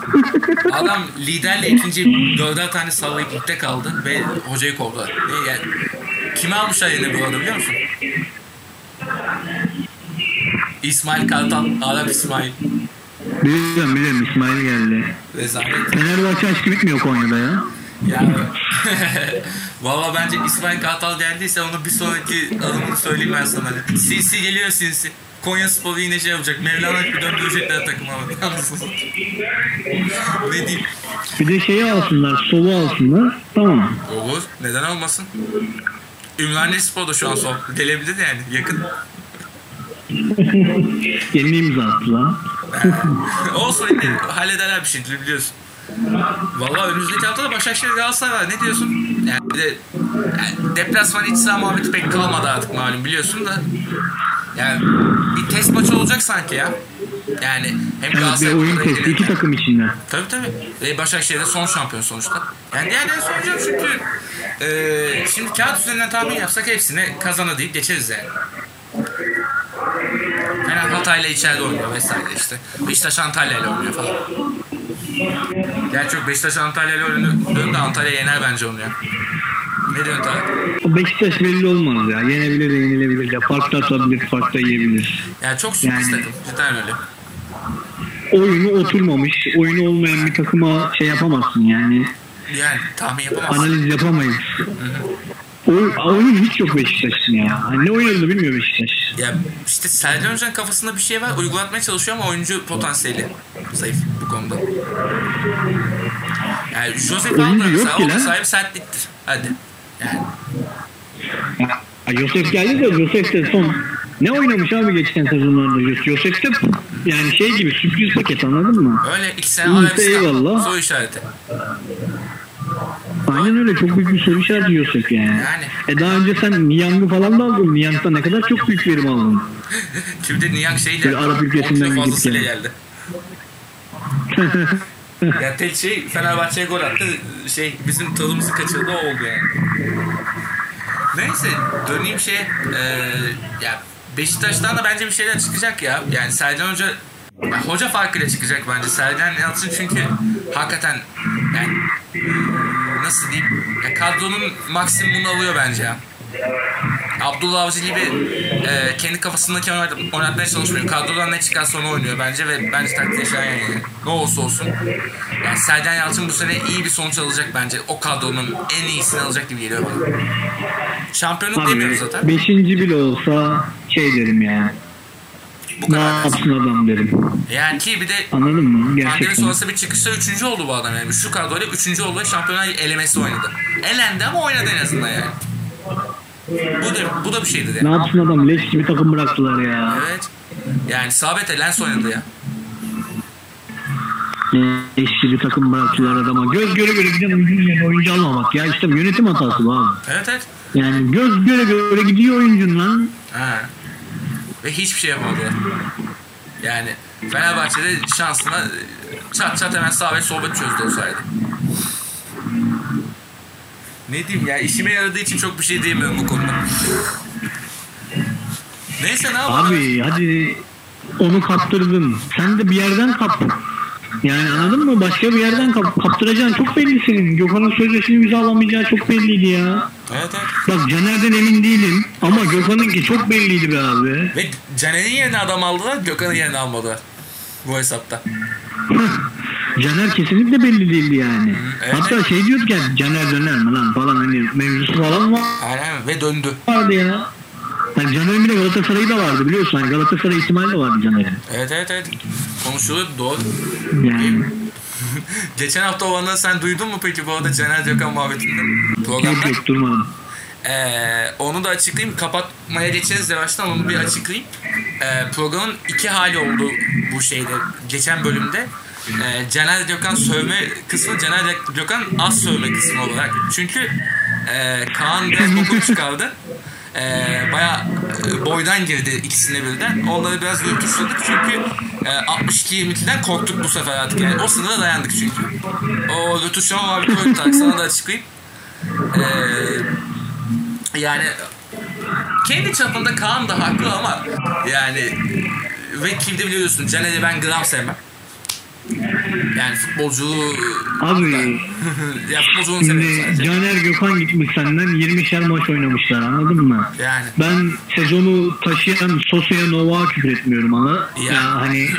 adam liderle ikinci dörder tane sallayıp ligde kaldı ve hocayı kovdular. Ne yani? Kimi almışlar yerine bu arada biliyor musun? İsmail Kartal, Arap İsmail. biliyorum biliyorum İsmail geldi. Rezalet. Fenerbahçe aşkı bitmiyor Konya'da ya. Yani Valla bence İsmail Kartal geldiyse onu bir sonraki adımını söyleyeyim ben sana. Sinsi geliyor sinsi. Konya Spor'u yine şey yapacak. Mevlana bir döndürecekler takımı ama. Ne diyeyim? Bir de şeyi alsınlar, sovu alsınlar. Tamam. Olur. Neden olmasın? Ümraniye Spor'da şu an son. Gelebilir yani. Yakın. Yeni imza attılar. Olsun yine hallederler bir şeydir biliyorsun. Valla önümüzdeki hafta da Başakşehir Galatasaray var. Ne diyorsun? Yani bir de yani deplasman iç saha muhabbeti pek kalmadı artık malum biliyorsun da. Yani bir test maçı olacak sanki ya. Yani hem Evet bir Galatasaray oyun burada testi iki takım içinde. Tabii tabii. Ve Başakşehir de son şampiyon sonuçta. Yani diğerlerini soracağım çünkü e, şimdi kağıt üzerinden tahmin yapsak hepsini kazana deyip geçeriz yani. Fener Hatay'la içeride oynuyor vesaire işte. Beşiktaş Antalya'yla oynuyor falan. Gerçi yok Beşiktaş Antalya'yla oynuyor da Antalya yener bence onu ya. Ne diyorsun Tarık? Beşiktaş belli olmaz ya. Yenebilir de yenilebilir de. Fark da atabilir, fark da yiyebilir. Yani çok sürpriz Yani- takım. Cidden öyle. Oyunu oturmamış, oyunu olmayan bir takıma şey yapamazsın yani. Yani tahmin yapamazsın. Analiz yapamayız. Oy, oyun hiç yok Beşiktaş'ın ya. Hani ne oynadığını bilmiyor Beşiktaş. Ya işte Sergen Hoca'nın kafasında bir şey var. Uygulatmaya çalışıyor ama oyuncu potansiyeli zayıf bu konuda. Yani aldı yok mesela. O sahibi sertliktir. Hadi. Yani Ya, Josef geldi de Josef de son ne oynamış abi geçen sezonlarda Josef de yani şey gibi sürpriz paket anladın mı? öyle iki sene Arabistan eyvallah. soru işareti. Aynen öyle çok büyük bir soru işareti Josef yani. Yani. E daha önce sen Niang'ı falan da aldın. Niang'da ne kadar çok büyük verim aldın. Şimdi Niyak şeyle Böyle Arap 10 ülkesinden gidip geldi. ya tek şey Fenerbahçe'ye gol attı. Şey bizim tadımızı kaçırdı o oldu yani. Neyse döneyim şeye. Ee, ya Beşiktaş'tan da bence bir şeyler çıkacak ya. Yani Sercan Hoca hoca farkıyla çıkacak bence. Sercan Yalçın çünkü hakikaten yani nasıl diyeyim ya kadronun maksimumunu alıyor bence. Abdullah Avcı gibi e, kendi kafasındaki oynat- oynatmaya çalışmıyor. Kadrodan ne çıkarsa onu oynuyor bence ve bence takdir şayan yani. Ne olursa olsun. Yani Sergen Yalçın bu sene iyi bir sonuç alacak bence. O kadronun en iyisini alacak gibi geliyor bana. Şampiyonluk demiyoruz Abi zaten. beşinci bile olsa şey derim ya. Bu Ne kadar. yapsın adam derim. Yani ki bir de Anladın mı? pandemi Gerçekten. sonrası bir çıkışta üçüncü oldu bu adam yani. Şu kadroyla üçüncü oldu ve şampiyonlar elemesi oynadı. Elendi ama oynadı en azından yani. Bu da, bu da bir şeydi yani. Ne yapsın adam? Leş gibi takım bıraktılar ya. Evet. Yani Sabete Lens oynadı ya. eşli bir takım bıraktılar adama. Göz göre göre giden oyuncu oyuncu almamak ya. işte yönetim hatası bu abi. Evet evet. Yani göz göre göre gidiyor oyuncun lan. Ha. Ve hiçbir şey yapamadı. Yani Fenerbahçe'de şansına çat çat hemen sağ ve sol bek çözdü olsaydı. Ne diyeyim ya işime yaradığı için çok bir şey diyemiyorum bu konuda. Neyse ne yapalım? Abi hadi onu kaptırdın. Sen de bir yerden kap. Yani anladın mı? Başka bir yerden kap. Kaptıracaksın çok belli senin. Gökhan'ın sözleşini imzalamayacağı çok belliydi ya. Evet evet. Bak Caner'den emin değilim. Ama Gökhan'ınki çok belliydi be abi. Ve Caner'in yerine adam aldılar, Gökhan'ın yerine almadılar. Bu hesapta. Caner kesinlikle belli değildi yani. evet. Hatta şey diyorduk ya Caner döner mi lan falan hani mevzusu falan var. Aynen ve döndü. vardı ya. Yani Caner'in bir de Galatasaray'ı da vardı biliyorsun. Hani Galatasaray ihtimali de vardı Caner'in. Evet evet evet. Konuşuluyor doğru. Yani Geçen hafta olanları sen duydun mu peki bu arada Caner Gökhan muhabbetinde? Programda. yok yok durmadım. Ee, onu da açıklayayım. Kapatmaya geçeriz yavaştan onu bir açıklayayım. Ee, programın iki hali oldu bu şeyde. Geçen bölümde ee, Caner Gökhan sövme kısmı Caner Gökhan az sövme kısmı olarak. Çünkü ee, Kaan biraz bokunu çıkardı. Ee, Baya boydan girdi ikisine birden. Onları biraz rötuşladık çünkü e, 62-22'den korktuk bu sefer artık. Yani o sınıra dayandık çünkü. O rötuşlama var bir koyduk sana da açıklayayım. Ee, yani kendi çapında Kaan da haklı ama yani ve kimde biliyorsun Caner'i ben gram sevmem. Yani futbolculuğu Abi ya futbolculuğunu severim sadece. Caner Gökhan gitmiş senden 20'şer maç oynamışlar anladın mı? Yani Ben sezonu taşıyan Sosa'ya Novak'a küfür etmiyorum ama Ya. ya hani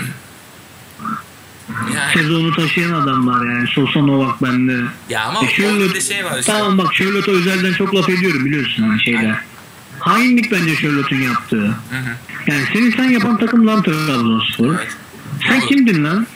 yani sezonu taşıyan adam var yani Sosa Novak bende. ya ama E de şey var işte. Tamam bak Charlotte özelden çok laf ediyorum biliyorsun hani şeyde. Aynen. Hainlik bence Charlotte'un yaptığı. Hı hı. Yani senin sen yapan takım lan Trabzonspor. Evet. Sen Doğru. kimdin lan?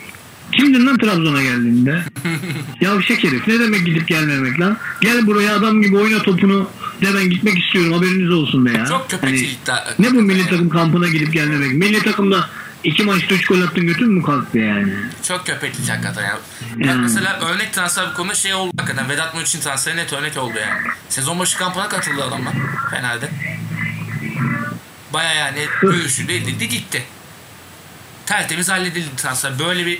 Kimdin lan Trabzon'a geldiğinde? Yavşak herif. Ne demek gidip gelmemek lan? Gel buraya adam gibi oyna topunu. De ben gitmek istiyorum haberiniz olsun be ya. Çok köpekçi Hani, iddia. ne bu milli takım kampına gidip gelmemek? Milli takımda iki maçta üç gol attın götün mü kalktı yani? Çok köpeklik hakikaten ya. Yani. mesela örnek transfer bir konuda şey oldu hakikaten. Vedat Muriç'in transferi net örnek oldu yani. Sezon başı kampına katıldı adamlar. Fener'de. Baya yani görüşüldü edildi gitti. Tertemiz halledildi transfer. Böyle bir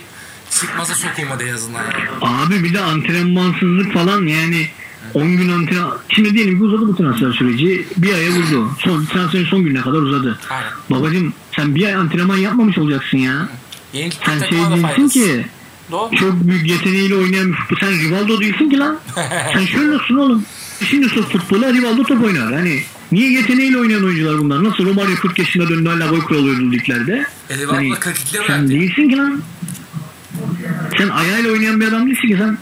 çıkmaza sokulmadı en azından yani. Abi bir de antrenmansızlık falan yani 10 gün antrenman... Şimdi diyelim ki uzadı bu transfer süreci. Bir aya vurdu. Son, transferin son gününe kadar uzadı. Aynen. Babacım sen bir ay antrenman yapmamış olacaksın ya. Yeni Sen şey değilsin ki Doğru. çok büyük yeteneğiyle oynayan bir futbol. Sen Rivaldo değilsin ki lan. Sen şöyle olsun oğlum. Şimdi sırf futbola Rivaldo top oynar. Hani niye yeteneğiyle oynayan oyuncular bunlar? Nasıl Romario 40 yaşında döndü hala gol kuralıyordu liglerde. E, Rivaldo Hani 42'de sen değilsin ki lan. Sen ayağıyla oynayan bir adam değilsin ki sen.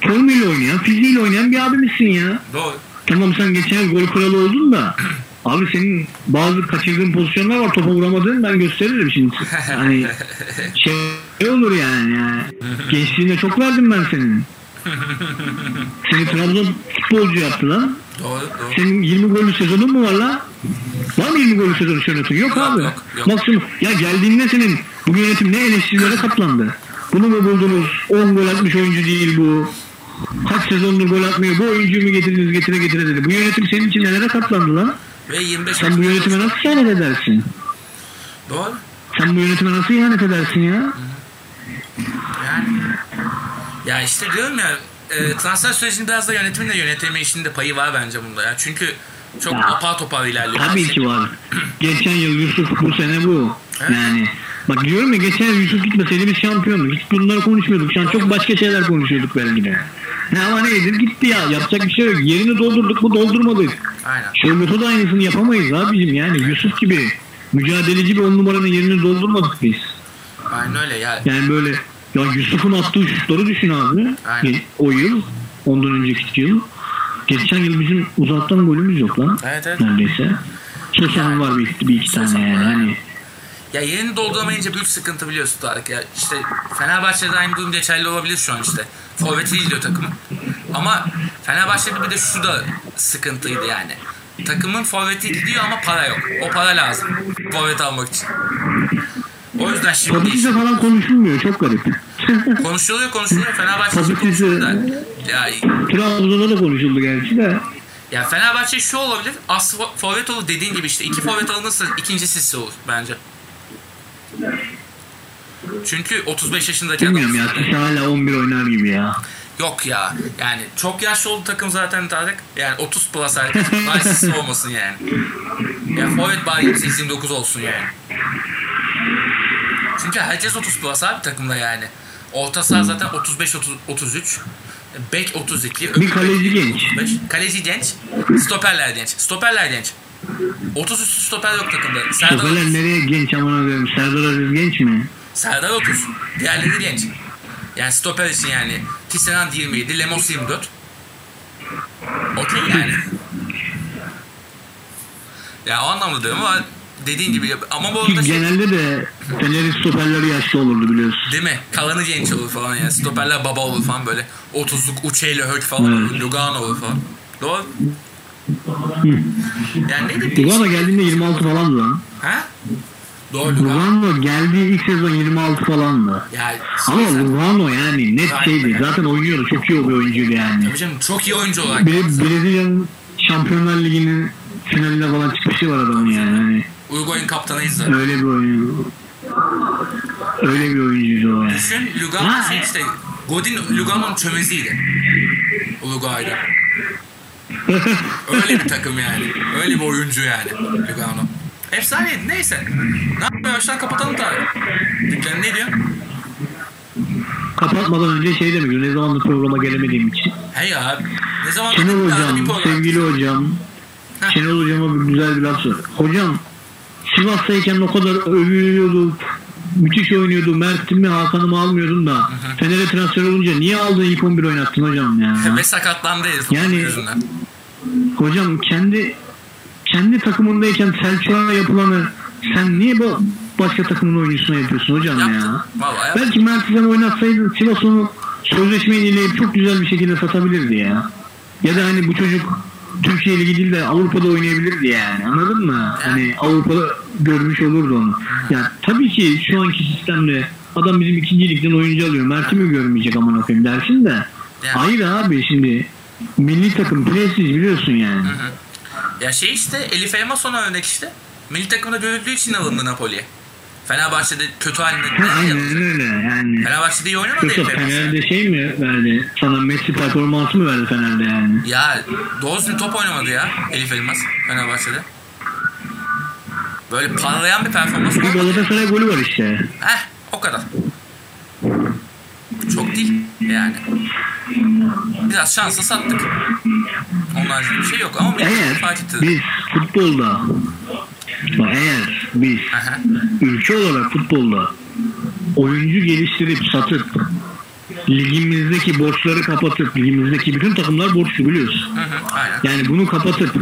Formuyla oynayan, fiziğiyle oynayan bir abimizsin ya. Doğru. Tamam sen geçen yıl gol kralı oldun da abi senin bazı kaçırdığın pozisyonlar var topa vuramadığın ben gösteririm şimdi. Hani şey olur yani. yani. Gençliğine çok verdim ben senin. Seni Trabzon futbolcu yaptı lan. Doğru. Doğru. Senin 20 gollü sezonun mu var lan? Var mı 20 gollü sezonu Şönet'in? Yok, Yok, abi. yok, yok. Maksimum. Ya geldiğinde senin bu yönetim ne eleştirilere katlandı. Bunu mu buldunuz? 10 gol atmış oyuncu değil bu. Kaç sezondur gol atmıyor. Bu oyuncuyu mu getirdiniz getire getire dedi. Bu yönetim senin için nelere katlandı lan? Ve 25 Sen bu yönetime nasıl ihanet edersin? Doğru. Sen bu yönetime nasıl ihanet edersin ya? Yani ya işte diyorum ya e, transfer sürecinde biraz da yönetimin de yönetme işinde payı var bence bunda ya. Çünkü çok Ya. apar topar ilerliyor. Tabii ki var. Geçen yıl Yusuf bu sene bu. Yani bak diyorum ya geçen Yusuf gitmeseydi biz şampiyonduk. Hiç bunları konuşmuyorduk. Şu an çok başka şeyler konuşuyorduk belki de. Ne ama neydir gitti ya. Yapacak bir şey yok. Yerini doldurduk mu doldurmadık. Aynen. Şöyle da aynısını yapamayız abicim yani. Yusuf gibi mücadeleci bir on numaranın yerini doldurmadık biz. Aynen öyle ya. Yani böyle ya Yusuf'un attığı şutları düşün abi. Aynen. O yıl, ondan önceki yıl. Geçen yıl bizim uzaktan golümüz yok lan. Evet evet. Neredeyse. Sosa'nın var bir, bir iki tane yani. Hani Ya yerini dolduramayınca büyük sıkıntı biliyorsun Tarık ya. İşte Fenerbahçe'de aynı durum geçerli olabilir şu an işte. Forveti gidiyor takımın. Ama Fenerbahçe'de bir de şu da sıkıntıydı yani. Takımın forveti gidiyor ama para yok. O para lazım. Forvet almak için. O yüzden şimdi Topçuca falan konuşulmuyor. Çok garip. konuşuluyor konuşuluyor. Fenerbahçe sizi- Ya, Trabzon'da da konuşuldu gerçi de. ya Fenerbahçe şu olabilir. As fo- forvet olur dediğin gibi işte. iki forvet alınırsa ikincisi olur bence. Çünkü 35 yaşındaki adam. Bilmiyorum ya hala 11 oynar gibi ya. Yok ya. Yani çok yaşlı oldu takım zaten Tarık. Yani 30 plus herkes. Sisse olmasın yani. Ya forvet bari 29 olsun yani. Çünkü herkes 30 plus abi takımda yani. Orta saha zaten 35 30, 33. Bek 32. Bir kaleci genç. 35. Kaleci genç. Stoperler genç. Stoperler genç. 30 üstü stoper yok takımda. Serdar, Stoperler nereye genç aman koyayım. Serdar Aziz genç mi? Serdar 30. Diğerleri genç. Yani stoper için yani. Tisserand 27. Lemos 24. Okey yani. ya o anlamda diyorum ama dediğin gibi ama bu arada şey, genelde de Fener'in stoperleri yaşlı olurdu biliyorsun. Değil mi? Kalanı genç olur falan yani. Stoperler baba olur falan böyle. 30'luk Uçe'yle Hök falan olur. Evet. Lugano olur falan. Doğru. Yani ne. Lugano geldiğinde 26 falandı lan. Ha? Doğru Lugano. Geldiği ilk sezon 26 falandı. Ya Ama Lugano yani net Aynen. şeydi. Zaten oynuyordu. Çok iyi bir oyuncuydu yani. Tabii canım çok iyi oyuncu olarak. Bir Brezilya'nın Şampiyonlar Ligi'nin finaline falan çıkışı var adamın yani. Hani Uruguay'ın kaptanıyız da. öyle bir oyuncu. Öyle bir oyuncuydu o yani. Düşün Lugano şey işte Godin Lugano'nun çömeziydi. Uruguay'da. Öyle bir takım yani. Öyle bir oyuncu yani Lugano. Efsaneydi neyse. Ne yapıyor yavaştan kapatalım tabii. Dükkanı ne diyor? Kapatmadan önce şey demek ne zamandır programa gelemediğim için. Hey ya ne zaman Şenol hocam, sevgili hocam. Heh. Şenol hocama bir güzel bir laf söyle. Hocam Sivas'tayken o kadar övülüyordu. Müthiş oynuyordu. Mert'imi Hakan'ımı almıyordun da. Fener'e transfer olunca niye aldın ilk 11 oynattın hocam ya? Ve sakatlandı herif Yani- yüzünden. Hocam kendi kendi takımındayken Selçuk'a yapılanı sen niye bu başka takımın oyuncusuna yapıyorsun hocam Yaptı. ya? Vallahi yaptı. Belki Mert'i sen oynatsaydın Sivas onu sözleşmeyi dinleyip çok güzel bir şekilde satabilirdi ya. Ya da hani bu çocuk Türkiye Ligi değil de Avrupa'da oynayabilirdi yani. Anladın mı? Hani Avrupa'da görmüş olurdu onu. Ya tabii ki şu anki sistemde adam bizim ikinci ligden oyuncu alıyor. Mert'i mi görmeyecek aman okuyayım dersin de. Yani. Hayır abi şimdi milli takım prestij biliyorsun yani. Ya şey işte Elif Elmas ona örnek işte. Milli takımda görüldüğü için alındı Napoli'ye. Fenerbahçe'de kötü halinde Ha, aynen öyle yani. Fenerbahçe'de iyi oynamadı Yoksa. Fener'de şey mi verdi? Sana Messi performansı mı verdi Fener'de yani? Ya doğru düzgün top oynamadı ya Elif Elmas Fenerbahçe'de. Böyle parlayan bir performans olmadı. Galatasaray golü var işte. Heh o kadar. Çok değil yani. Biraz şansla sattık. Onun haricinde bir şey yok ama fark Eğer etti. biz futbolda eğer biz Aha. ülke olarak futbolda oyuncu geliştirip satıp ligimizdeki borçları kapatıp ligimizdeki bütün takımlar borçlu biliyorsun. Hı hı, aynen. Yani bunu kapatıp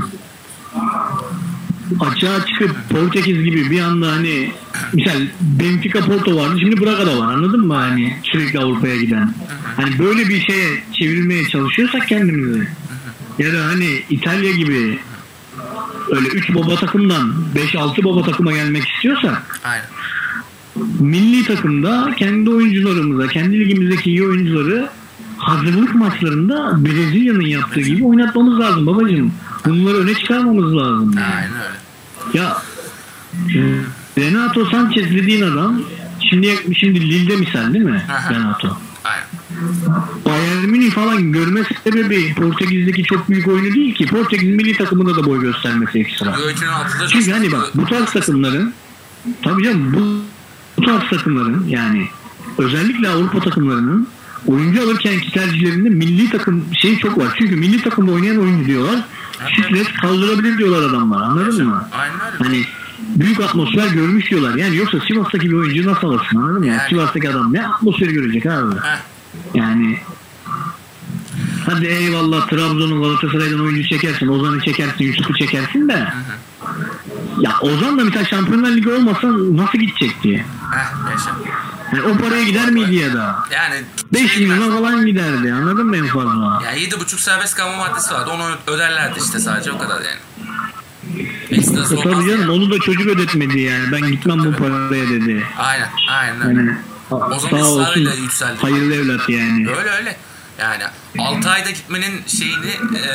açığa çıkıp Portekiz gibi bir anda hani misal Benfica Porto vardı şimdi Braga da var anladın mı hani sürekli Avrupa'ya giden. Hani böyle bir şeye çevirmeye çalışıyorsak kendimizi ya da hani İtalya gibi öyle 3 baba takımdan 5-6 baba takıma gelmek istiyorsak Aynen. milli takımda kendi oyuncularımıza, kendi ligimizdeki iyi oyuncuları hazırlık maçlarında Brezilya'nın yaptığı gibi oynatmamız lazım babacığım. Bunları öne çıkarmamız lazım. Aynen öyle. Ya Renato Sanchez dediğin adam şimdi şimdi Lille'de misal değil mi Aha. Renato? Aynen. Bayern Münih falan görme sebebi Portekiz'deki çok büyük oyunu değil ki. Portekiz milli takımında da boy göstermesi ekstra. Euro 2006'da Çünkü hani bak bu tarz takımların tabii canım bu, bu tarz takımların yani özellikle Avrupa takımlarının oyuncu alırkenki tercihlerinde milli takım şeyi çok var. Çünkü milli takımda oynayan oyuncu diyorlar. Stres kaldırabilir diyorlar adamlar anladın mı? Aynen. Hani büyük atmosfer görmüş diyorlar. Yani yoksa Sivas'taki bir oyuncu nasıl alırsın anladın mı? Yani Yani. Sivas'taki adam ne atmosferi görecek abi? Heh. Yani hadi eyvallah Trabzon'un Galatasaray'dan oyuncu çekersin, Ozan'ı çekersin, Yusuf'u çekersin de ya Ozan da mesela Şampiyonlar Ligi olmasa nasıl gidecek diye. Heh, yaşa. Yani o paraya gider miydi ya da? Yani 5 şey milyona falan giderdi anladın mı en fazla? Ya 7,5 serbest kalma maddesi vardı. Onu öderlerdi işte sadece o kadar yani. Ekstrası E tabii canım yani. onu da çocuk ödetmedi yani ben gitmem bu paraya dedi. Aynen. Aynen. Yani O Sağ zaman olsun. ısrarıyla yükseldi. Hayırlı evlat yani. Öyle öyle. Yani 6 ayda gitmenin şeyini e,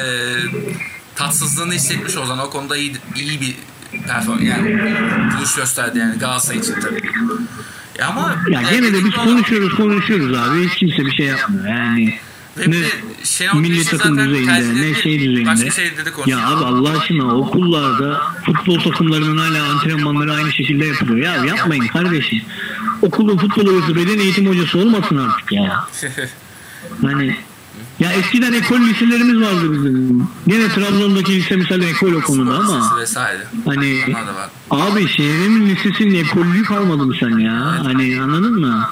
tatsızlığını hissetmiş Ozan. O konuda iyi, iyi bir performans yani buluş gösterdi yani Galatasaray için tabii. Ama Ya e, gene de biz dediğim konuşuyoruz konuşuyoruz abi. Hiç kimse bir şey yapmıyor. Yani Ve ne Şenol milli takım düzeyinde ne şey düzeyinde. Başka şeyde de Ya abi Allah aşkına okullarda futbol takımlarının hala antrenmanları aynı şekilde yapılıyor. Ya yapmayın kardeşim. Okulun futbol hocası beden eğitim hocası olmasın artık ya. Hani ya eskiden ekol liselerimiz vardı bizim. Gene Trabzon'daki lise mesela ekol o konuda ama vesaire. hani abi şehrimin lisesinin ekolü kalmadı mı sen ya? Hani anladın mı?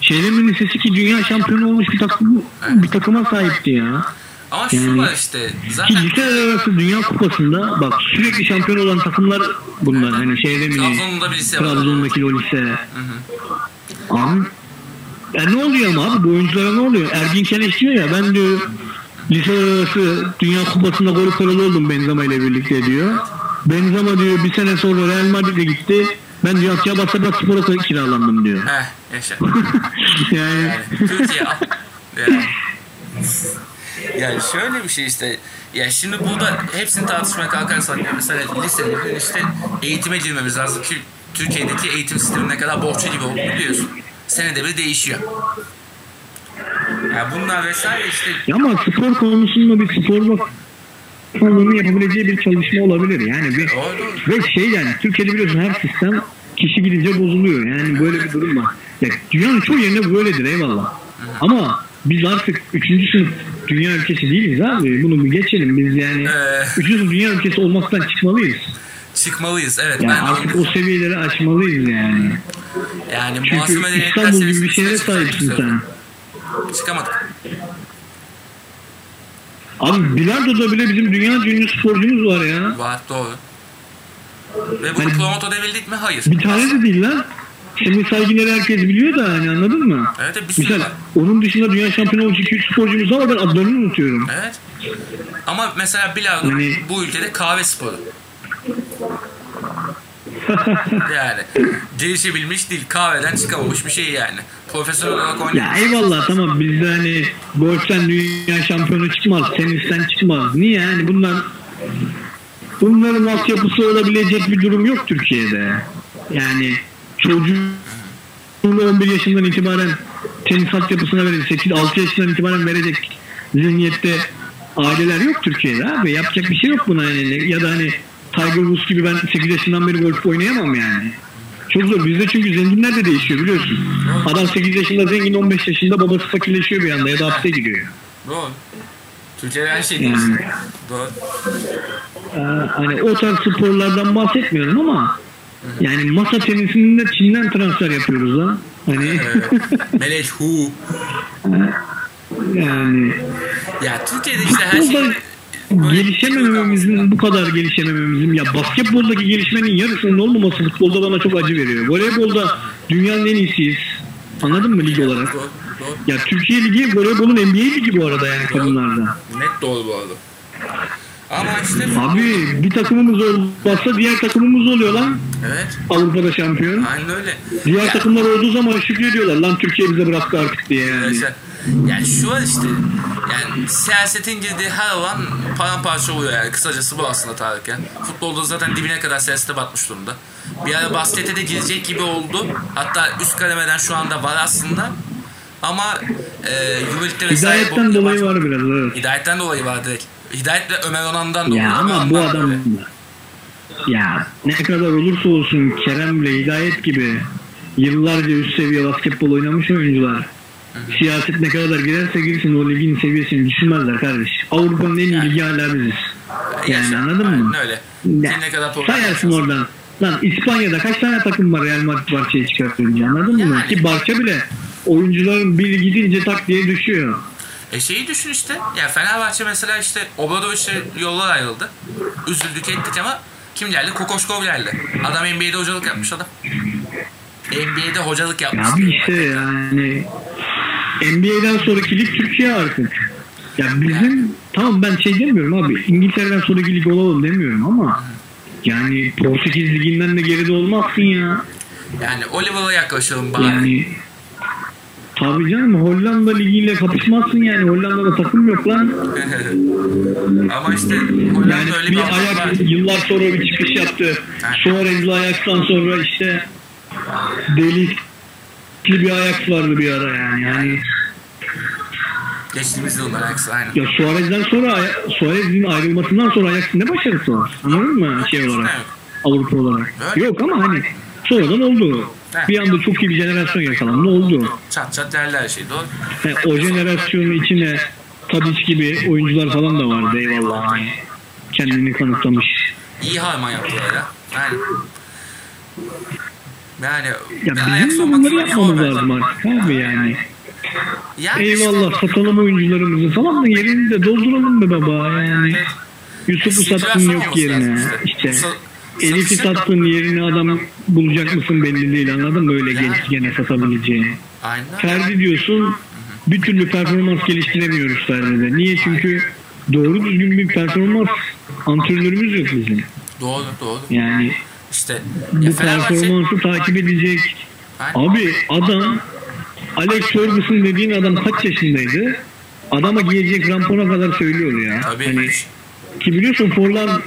Şehrimin lisesi ki dünya şampiyonu olmuş bir takım bir takıma sahipti ya. Ama şu Yani- var işte Ki zaten liseler arası dünya kupasında bak sürekli şampiyon olan takımlar bunlar. Hani şeyde mi? Trabzon'da bir lise var. Trabzon'daki o lise. Abi ya ne oluyor ama abi bu oyunculara ne oluyor? Ergin Keleş diyor ya ben diyor lise arası dünya kupasında gol kralı oldum Benzema ile birlikte diyor. Benzema diyor bir sene sonra Real Madrid'e gitti. Ben diyor Akçabat'a Spor'a kiralandım diyor. Heh yaşa. yani Yani Türkiye. Yani. yani şöyle bir şey işte. Ya şimdi burada hepsini tartışmaya kalkarsak mesela liselerin işte eğitime girmemiz lazım ki Türkiye'deki eğitim sistemi ne kadar bohça gibi oldu biliyorsun. Senede bir değişiyor. Ya bunlar vesaire işte Ya ama spor konusunda bir spor bakanlığının yapabileceği bir çalışma olabilir. Yani bir, ve şey yani Türkiye'de biliyorsun her sistem kişi gidince bozuluyor. Yani böyle bir durum var. Ya, dünyanın çoğu yerinde böyledir eyvallah. Ama biz artık 3. sınıf dünya ülkesi değiliz abi. Bunu bir geçelim. Biz yani Ee. 3. sınıf dünya ülkesi olmaktan çıkmalıyız. çıkmalıyız. Evet Yani ben artık o seviyeleri aşmalıyız yani. Yani Çünkü muhasebe İstanbul gibi bir şehre sahipsin sen. Çıkamadık. Abi bilardoda bile bizim dünya ünlü sporcumuz var ya. Var doğru. Ve bunu Hani- promote edebildik mi? Hayır. Bir tane de değil lan. Şimdi Saygıner'i herkes biliyor da hani anladın mı? Evet bir sürü Misal var. onun dışında dünya şampiyonu olmuş 2-3 sporcumuz var ben adlarını unutuyorum. Evet. Ama mesela bilardo Yani- bu ülkede kahve sporu. yani gelişebilmiş değil. Kahveden çıkamamış bir şey yani. Profesyonel olarak oynayan. Ya eyvallah tamam bizde hani golften dünya şampiyonu çıkmaz, tenisten çıkmaz. Niye yani bunlar bunların altyapısı olabilecek bir durum yok Türkiye'de. Yani çocuğunu 11 yaşından itibaren tenis altyapısına verecek, 8-6 yaşından itibaren verecek zihniyette aileler yok Türkiye'de abi. Yapacak bir şey yok buna yani. Ya da hani Tiger Woods gibi ben 8 yaşından beri golf oynayamam yani. Çok zor. Bizde çünkü zenginler de değişiyor biliyorsun. Adam 8 yaşında zengin 15 yaşında babası fakirleşiyor bir anda ya da hapse giriyor. Doğru. Türkiye'de her şey değişti. Yani Doğru. e, hani o tarz sporlardan bahsetmiyorum ama yani masa tenisinde Çin'den transfer yapıyoruz lan. Hani Ee, Melek Hu. yani Ya Türkiye'de işte her şey gelişemememizin bu kadar gelişemememizin ya basketboldaki gelişmenin yarısının olmaması futbolda bana çok acı veriyor. Voleybolda dünyanın en iyisiyiz. Anladın mı lig olarak? Ya Türkiye Ligi voleybolun NBA ligi bu arada yani kadınlarda. Net doğru bu arada. Ama işte Abi bir takımımız olmazsa diğer takımımız oluyor lan. evet. Avrupa'da şampiyon. Aynen öyle. Diğer Ya- takımlar olduğu zaman şükrediyorlar. Lan Türkiye bize bıraktı artık diye yani. Arkadaşlar, Yani şu an işte yani siyasetin girdiği her alan paramparça oluyor yani kısacası bu aslında Tarık ya. Futbolda zaten dibine kadar siyasete batmış durumda. Bir ara baskete de girecek gibi oldu. Hatta üst kademeden şu anda var aslında. Ama e, Euroleague'de vesaire Hidayetten dolayı var biraz evet. Hidayetten dolayı var direkt. Hidayet ve Ömer Onan'dan dolayı. Ya ama bu adam ya ne kadar olursa olsun Kerem'le Hidayet gibi yıllarca üst seviye basketbol oynamış oyuncular siyaset ne kadar girerse girsin o ligin seviyesini düşünmezler kardeş. Avrupa'nın en iyi ligi hala biziz. Yani anladın Aynen mı? öyle. Ya, ne kadar sayarsın oradan. Lan İspanya'da kaç tane takım var Real Madrid Barça'yı çıkartınca anladın mı? Yani. Ki Barça bile oyuncuların biri gidince tak diye düşüyor. E şeyi düşün işte. Ya Fenerbahçe mesela işte Obradoviç'le yollar ayrıldı. Üzüldük ettik ama kim geldi? Kokoşkov geldi. Adam NBA'de hocalık yapmış adam. NBA'de hocalık yapmış. Ya abi işte yani NBA'den sonraki lig Türkiye artık. Ya bizim tamam ben şey demiyorum abi İngiltere'den sonraki lig olalım demiyorum ama yani Portekiz liginden de geride olmazsın ya. Yani Oliver'a yaklaşalım bari. Yani Tabii canım Hollanda ligiyle kapışmazsın yani. Hollanda'da takım yok lan. Ama işte Yani Hollanda öyle bir bir avantaj var. ayak yıllar sonra bir çıkış yaptı. Suarez'li Ajax'tan sonra işte delikli bir Ajax vardı bir ara yani. yani Geçtiğimiz yıl Ajax aynı. ya Suarez'den sonra Suarez'in ayrılmasından sonra Ajax'ın ne başarısı var? Anladın mı şey olarak? Avrupa olarak. Öyle. Yok ama hani sonradan oldu. Bir anda çok iyi bir jenerasyon yakalandı oldu. Çat çat derler her şey doğru. Yani o jenerasyonun içine Tadic gibi oyuncular falan da vardı eyvallah. Hani kendini kanıtlamış. İyi harman yaptılar ya. Aynen. Yani Ya bizim bunları yapmamız lazım artık abi yani. Yani Eyvallah işte- satalım oyuncularımızı falan da yerini de dolduralım be baba yani. Yusuf'u sattın yok yerine. işte. Elif'i sattın yerine adam bulacak mısın belli değil anladın mı öyle genç gene satabileceğini. Ferdi diyorsun bir türlü performans geliştiremiyoruz Ferdi'de. Niye? Çünkü doğru düzgün bir performans antrenörümüz yok bizim. Doğru doğru. Yani İşte ya bu performansı takip edecek. Aynen. Abi adam Alex Ferguson dediğin adam kaç yaşındaydı? Adama giyecek krampona kadar söylüyor ya. Tabii. Hani, ki biliyorsun Forlan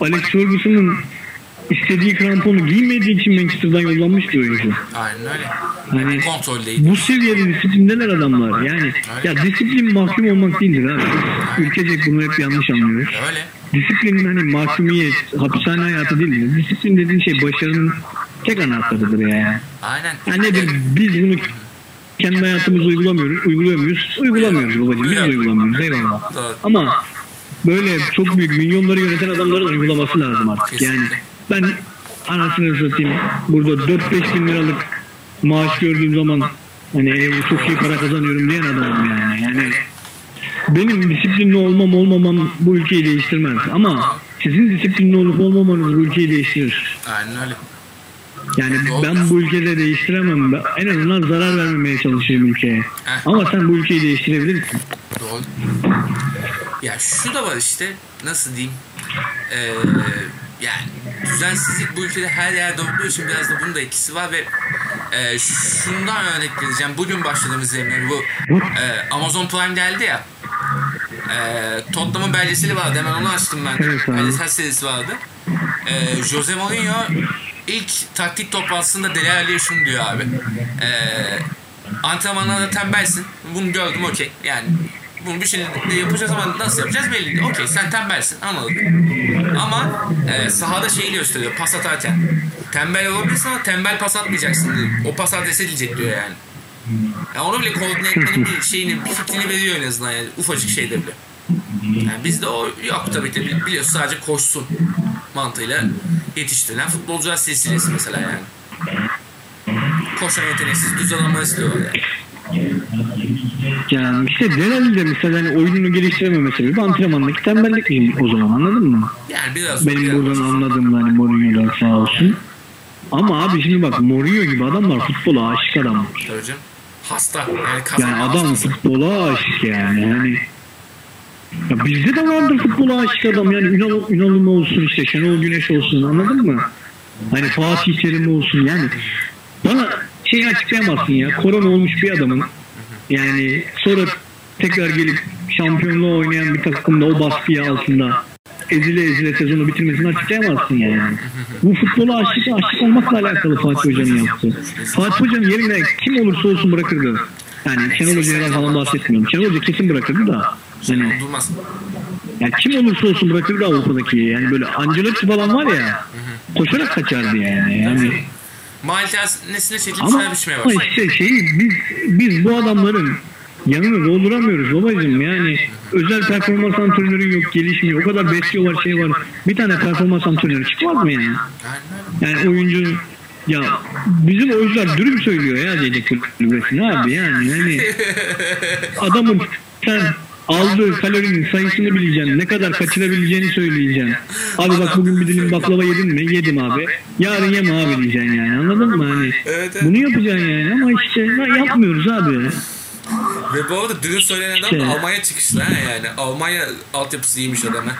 Alex Ferguson'ın istediği kramponu giymediği için Manchester'dan yollanmış bir oyuncu. Aynen öyle. Hani Kontroldeydi. bu seviyede disiplindeler adamlar. Yani ya disiplin mahkum olmak değildir abi. Ülkecek bunu hep yanlış anlıyoruz. Öyle. Disiplin hani mahkumiyet, hapishane hayatı değildir. Disiplin dediğin şey başarının tek anahtarıdır yani. Aynen. Yani nedir? Biz bunu kendi hayatımızda uygulamıyoruz. Uyguluyor muyuz? Uygulamıyoruz babacığım. Biz uygulamıyoruz. Eyvallah. Ama böyle çok büyük milyonları yöneten adamların uygulaması lazım artık. Yani ben anasını satayım burada 4-5 bin liralık maaş gördüğüm zaman hani "Ey, çok iyi para kazanıyorum diyen adamım yani. Yani benim disiplinli olmam olmamam bu ülkeyi değiştirmez. Ama sizin disiplinli olup olmamanız bu ülkeyi değiştirir. Aynen öyle. Yani ben bu ülkede değiştiremem. Ben En azından zarar vermemeye çalışıyorum ülkeye. Ama sen bu ülkeyi değiştirebilirsin. Doğru. Ya şu da var işte nasıl diyeyim Ee, yani düzensizlik bu ülkede her yerde olduğu için biraz da bunun da etkisi var ve e, şundan örnek vereceğim. Bugün başladığımız yerine bu e, Amazon Prime geldi ya e, Tottenham'ın belgeseli vardı hemen onu açtım ben. Evet. Belgesel serisi vardı. E, Jose Mourinho ilk taktik toplantısında Dele Alli'ye şunu diyor abi. E, antrenmanlarda tembelsin. Bunu gördüm okey. Yani bunu bir şekilde yapacağız ama nasıl yapacağız belli değil. Okey sen tembelsin anladık. Ama e, sahada şeyi gösteriyor pas atarken. Tembel olabilirsin ama tembel pas atmayacaksın diyor. O pas adres edilecek diyor yani. yani onu bile koordine etmenin bir şeyini, bir fikrini veriyor en azından yani ufacık şeyde bile. Yani bizde o yok tabii ki Bili- biliyorsun sadece koşsun mantığıyla yetiştirilen futbolcular silsilesi mesela yani. Koşan yeteneksiz düz adamlar istiyorlar yani. Yani işte Delali de mesela hani oyununu geliştirememe sebebi antrenmandaki tembellik diyeyim o zaman anladın mı? Yani biraz Benim buradan anladığım hani Mourinho'dan sağ olsun. Ama abi şimdi bak Mourinho gibi adamlar futbola aşık adam. Tabii canım. Hasta. Yani Yani adam hastası. futbola aşık yani. yani ya bizde de vardır futbola aşık adam yani Ünal, Ünal'ım olsun işte Şenol Güneş olsun anladın mı? Hani Fatih Terim olsun yani bana şey açıklayamazsın ya korona olmuş bir adamın yani sonra tekrar gelip şampiyonluğu oynayan bir takımda o baskıyı altında ezile ezile sezonu bitirmesini açıklayamazsın yani. Bu futbola aşık, aşık olmakla alakalı Fatih Hoca'nın yaptığı. Fatih Hoca'nın yerine kim olursa olsun bırakırdı. Yani Şenol Hoca'dan falan bahsetmiyorum. Şenol Hoca kesin bırakırdı da. Durmaz. yani kim olursa olsun bırakırdı Avrupa'daki. Yani böyle Ancelotti falan var ya koşarak kaçardı yani. yani Maltaz nesine çekilmiş ama, her biçmeye ama başladı. işte şey biz biz bu adamların yanını dolduramıyoruz babacığım. Yani özel performans antrenörü yok gelişmiyor. O kadar besliyorlar şey var. Bir tane performans antrenörü çıkmaz mı yani yani oyuncu ya bizim oyuncular dürüm söylüyor ya diyecek kulübesine abi yani. Yani adamın sen aldığı kalorinin sayısını bileceksin. Ne kadar kaçırabileceğini söyleyeceksin. Abi bak bugün bir dilim baklava yedin mi? Yedim abi. Yarın yeme abi diyeceksin yani. Anladın mı? Hani Evet, evet. bunu yapacaksın yani ama işte ya yapmıyoruz abi. Ve bu arada dün söylenen adam da İşte. Almanya çıkışlı ha yani. Almanya altyapısı iyiymiş adam ha.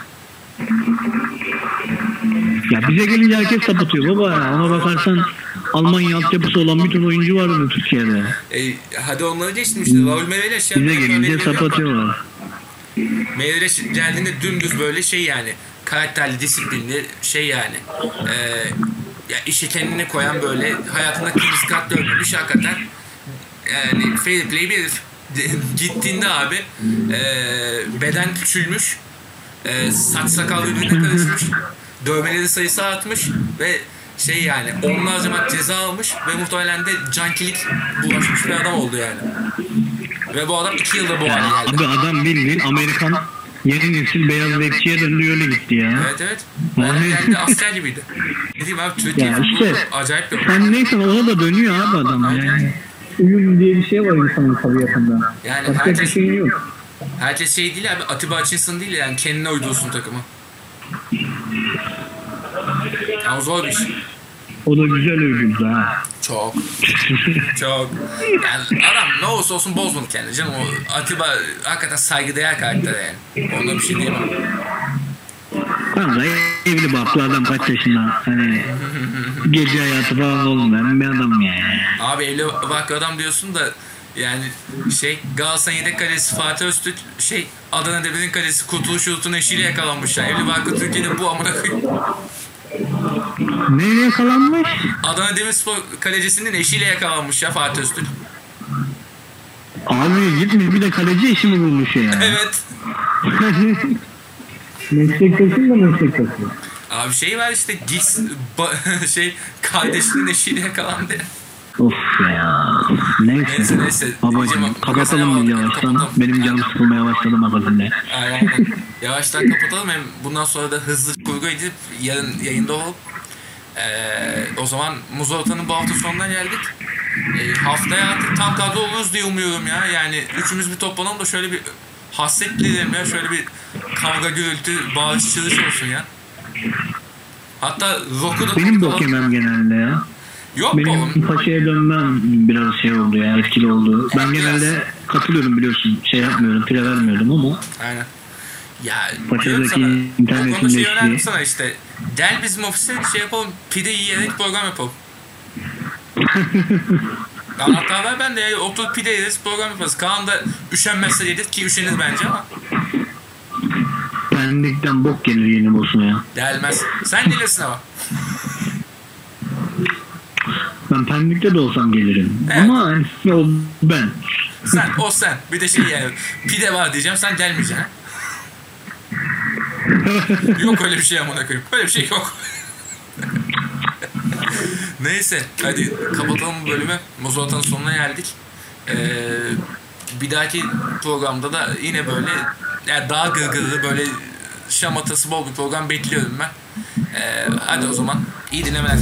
Ya bize gelince herkes sapıtıyor baba. Ona bakarsan Almanya altyapısı olan bir ton oyuncu vardı Türkiye'de. E, hadi onları geçtim işte. Raul Meireles. ya. Bize gelince örnek Meireles geldiğinde dümdüz böyle şey yani. Karakterli, disiplinli şey yani. E, ya işi kendine koyan böyle hayatında kriz kat görmemiş hakikaten. Yani fair play bir. Gittiğinde abi e, beden küçülmüş. E, saç sakal birbirine karışmış. Dövmeleri sayısı artmış ve şey yani onlarca maç ceza almış ve muhtemelen de cankilik bulaşmış bir adam oldu yani. Ve bu adam iki yılda bu hale geldi. Abi adam bildiğin Amerikan yeni nesil beyaz rapçiye döndü öyle gitti ya. Evet evet. Yani- geldi asker gibiydi. Ne diyeyim abi Türkiye Ya işte acayip bir sen neyse ona da dönüyor abi adam yani. Uyum diye bir şey var insanın tabiatında. Yani Başka bir herkes- şey yok. Herkes şey değil abi Atiba Hutchinson değil yani kendine uydursun takımı. Ya zor bir şey. O da güzel öldürdü ha. Çok. Çok. Yani adam ne olursa olsun bozmadı kendini canım. O Atiba hakikaten saygıdeğer karakter yani. Onda bir şey diyemem. Kanka evli barklı adam kaç yaşında. Hani gece hayatı falan olmayan bir adam yani. Abi evli bak adam diyorsun da yani şey Galatasaray'ın yedek kalesi Fatih Öztürk şey Adana Demir'in kalesi Kurtuluş Yurt'un eşiyle yakalanmış ya. Evli barklı Türkiye'de bu amına koyayım. Nereye yakalanmış? Adana Demirspor kalecisinin eşiyle yakalanmış ya Fatih Öztürk. Abi gitmiş bir de kaleci işi mi bulmuş ya? Evet. Meslektaşın da meslektaşı. Abi şey var işte Giggs şey kardeşinin eşiyle yakalandı ya. Of ya. Neyse. Neyse, neyse. Babacım kapatalım bak, yavaştan? kapatalım. Benim canım sıkılmaya başladı magazinle. Aynen. Yavaştan kapatalım hem bundan sonra da hızlı kurgu edip yarın yayında olup ee, o zaman Muzolta'nın bu hafta sonuna geldik. Ee, haftaya artık tam kadro oluruz diye umuyorum ya. Yani üçümüz bir toplanalım da şöyle bir hasret dilerim ya. Şöyle bir kavga gürültü, bağış çığırış olsun ya. Hatta Rock'u da Benim bok yemem genelde ya. Yok mu oğlum? Benim paçaya dönmem biraz şey oldu ya etkili oldu. Ben genelde katılıyorum biliyorsun. Şey yapmıyorum pire vermiyordum ama Aynen. Ya Paçadaki sana, internetin konuda şey önerdim sana işte. Gel bizim ofise şey yapalım. Pide yiyerek program yapalım. Anahtar ver ben de oturup pide yeriz program yaparız. Kaan da üşenmezse yedir ki üşenir bence ama pendikten bok gelir yeni boss'una ya. gelmez. Sen gelirsin ama. Ben pendikte de olsam gelirim. Evet. Ama hani o ben. Sen o sen. Bir de şey yani pide var diyeceğim sen gelmeyeceksin. yok öyle bir şey amına koyayım. Öyle bir şey yok. Neyse hadi kapatalım bu bölümü. Mozolta'nın sonuna geldik. Ee, bir dahaki programda da yine böyle yani daha gırgırlı böyle şamatası bol bir program bekliyorum ben. Ee, hadi o zaman iyi dinlemeler.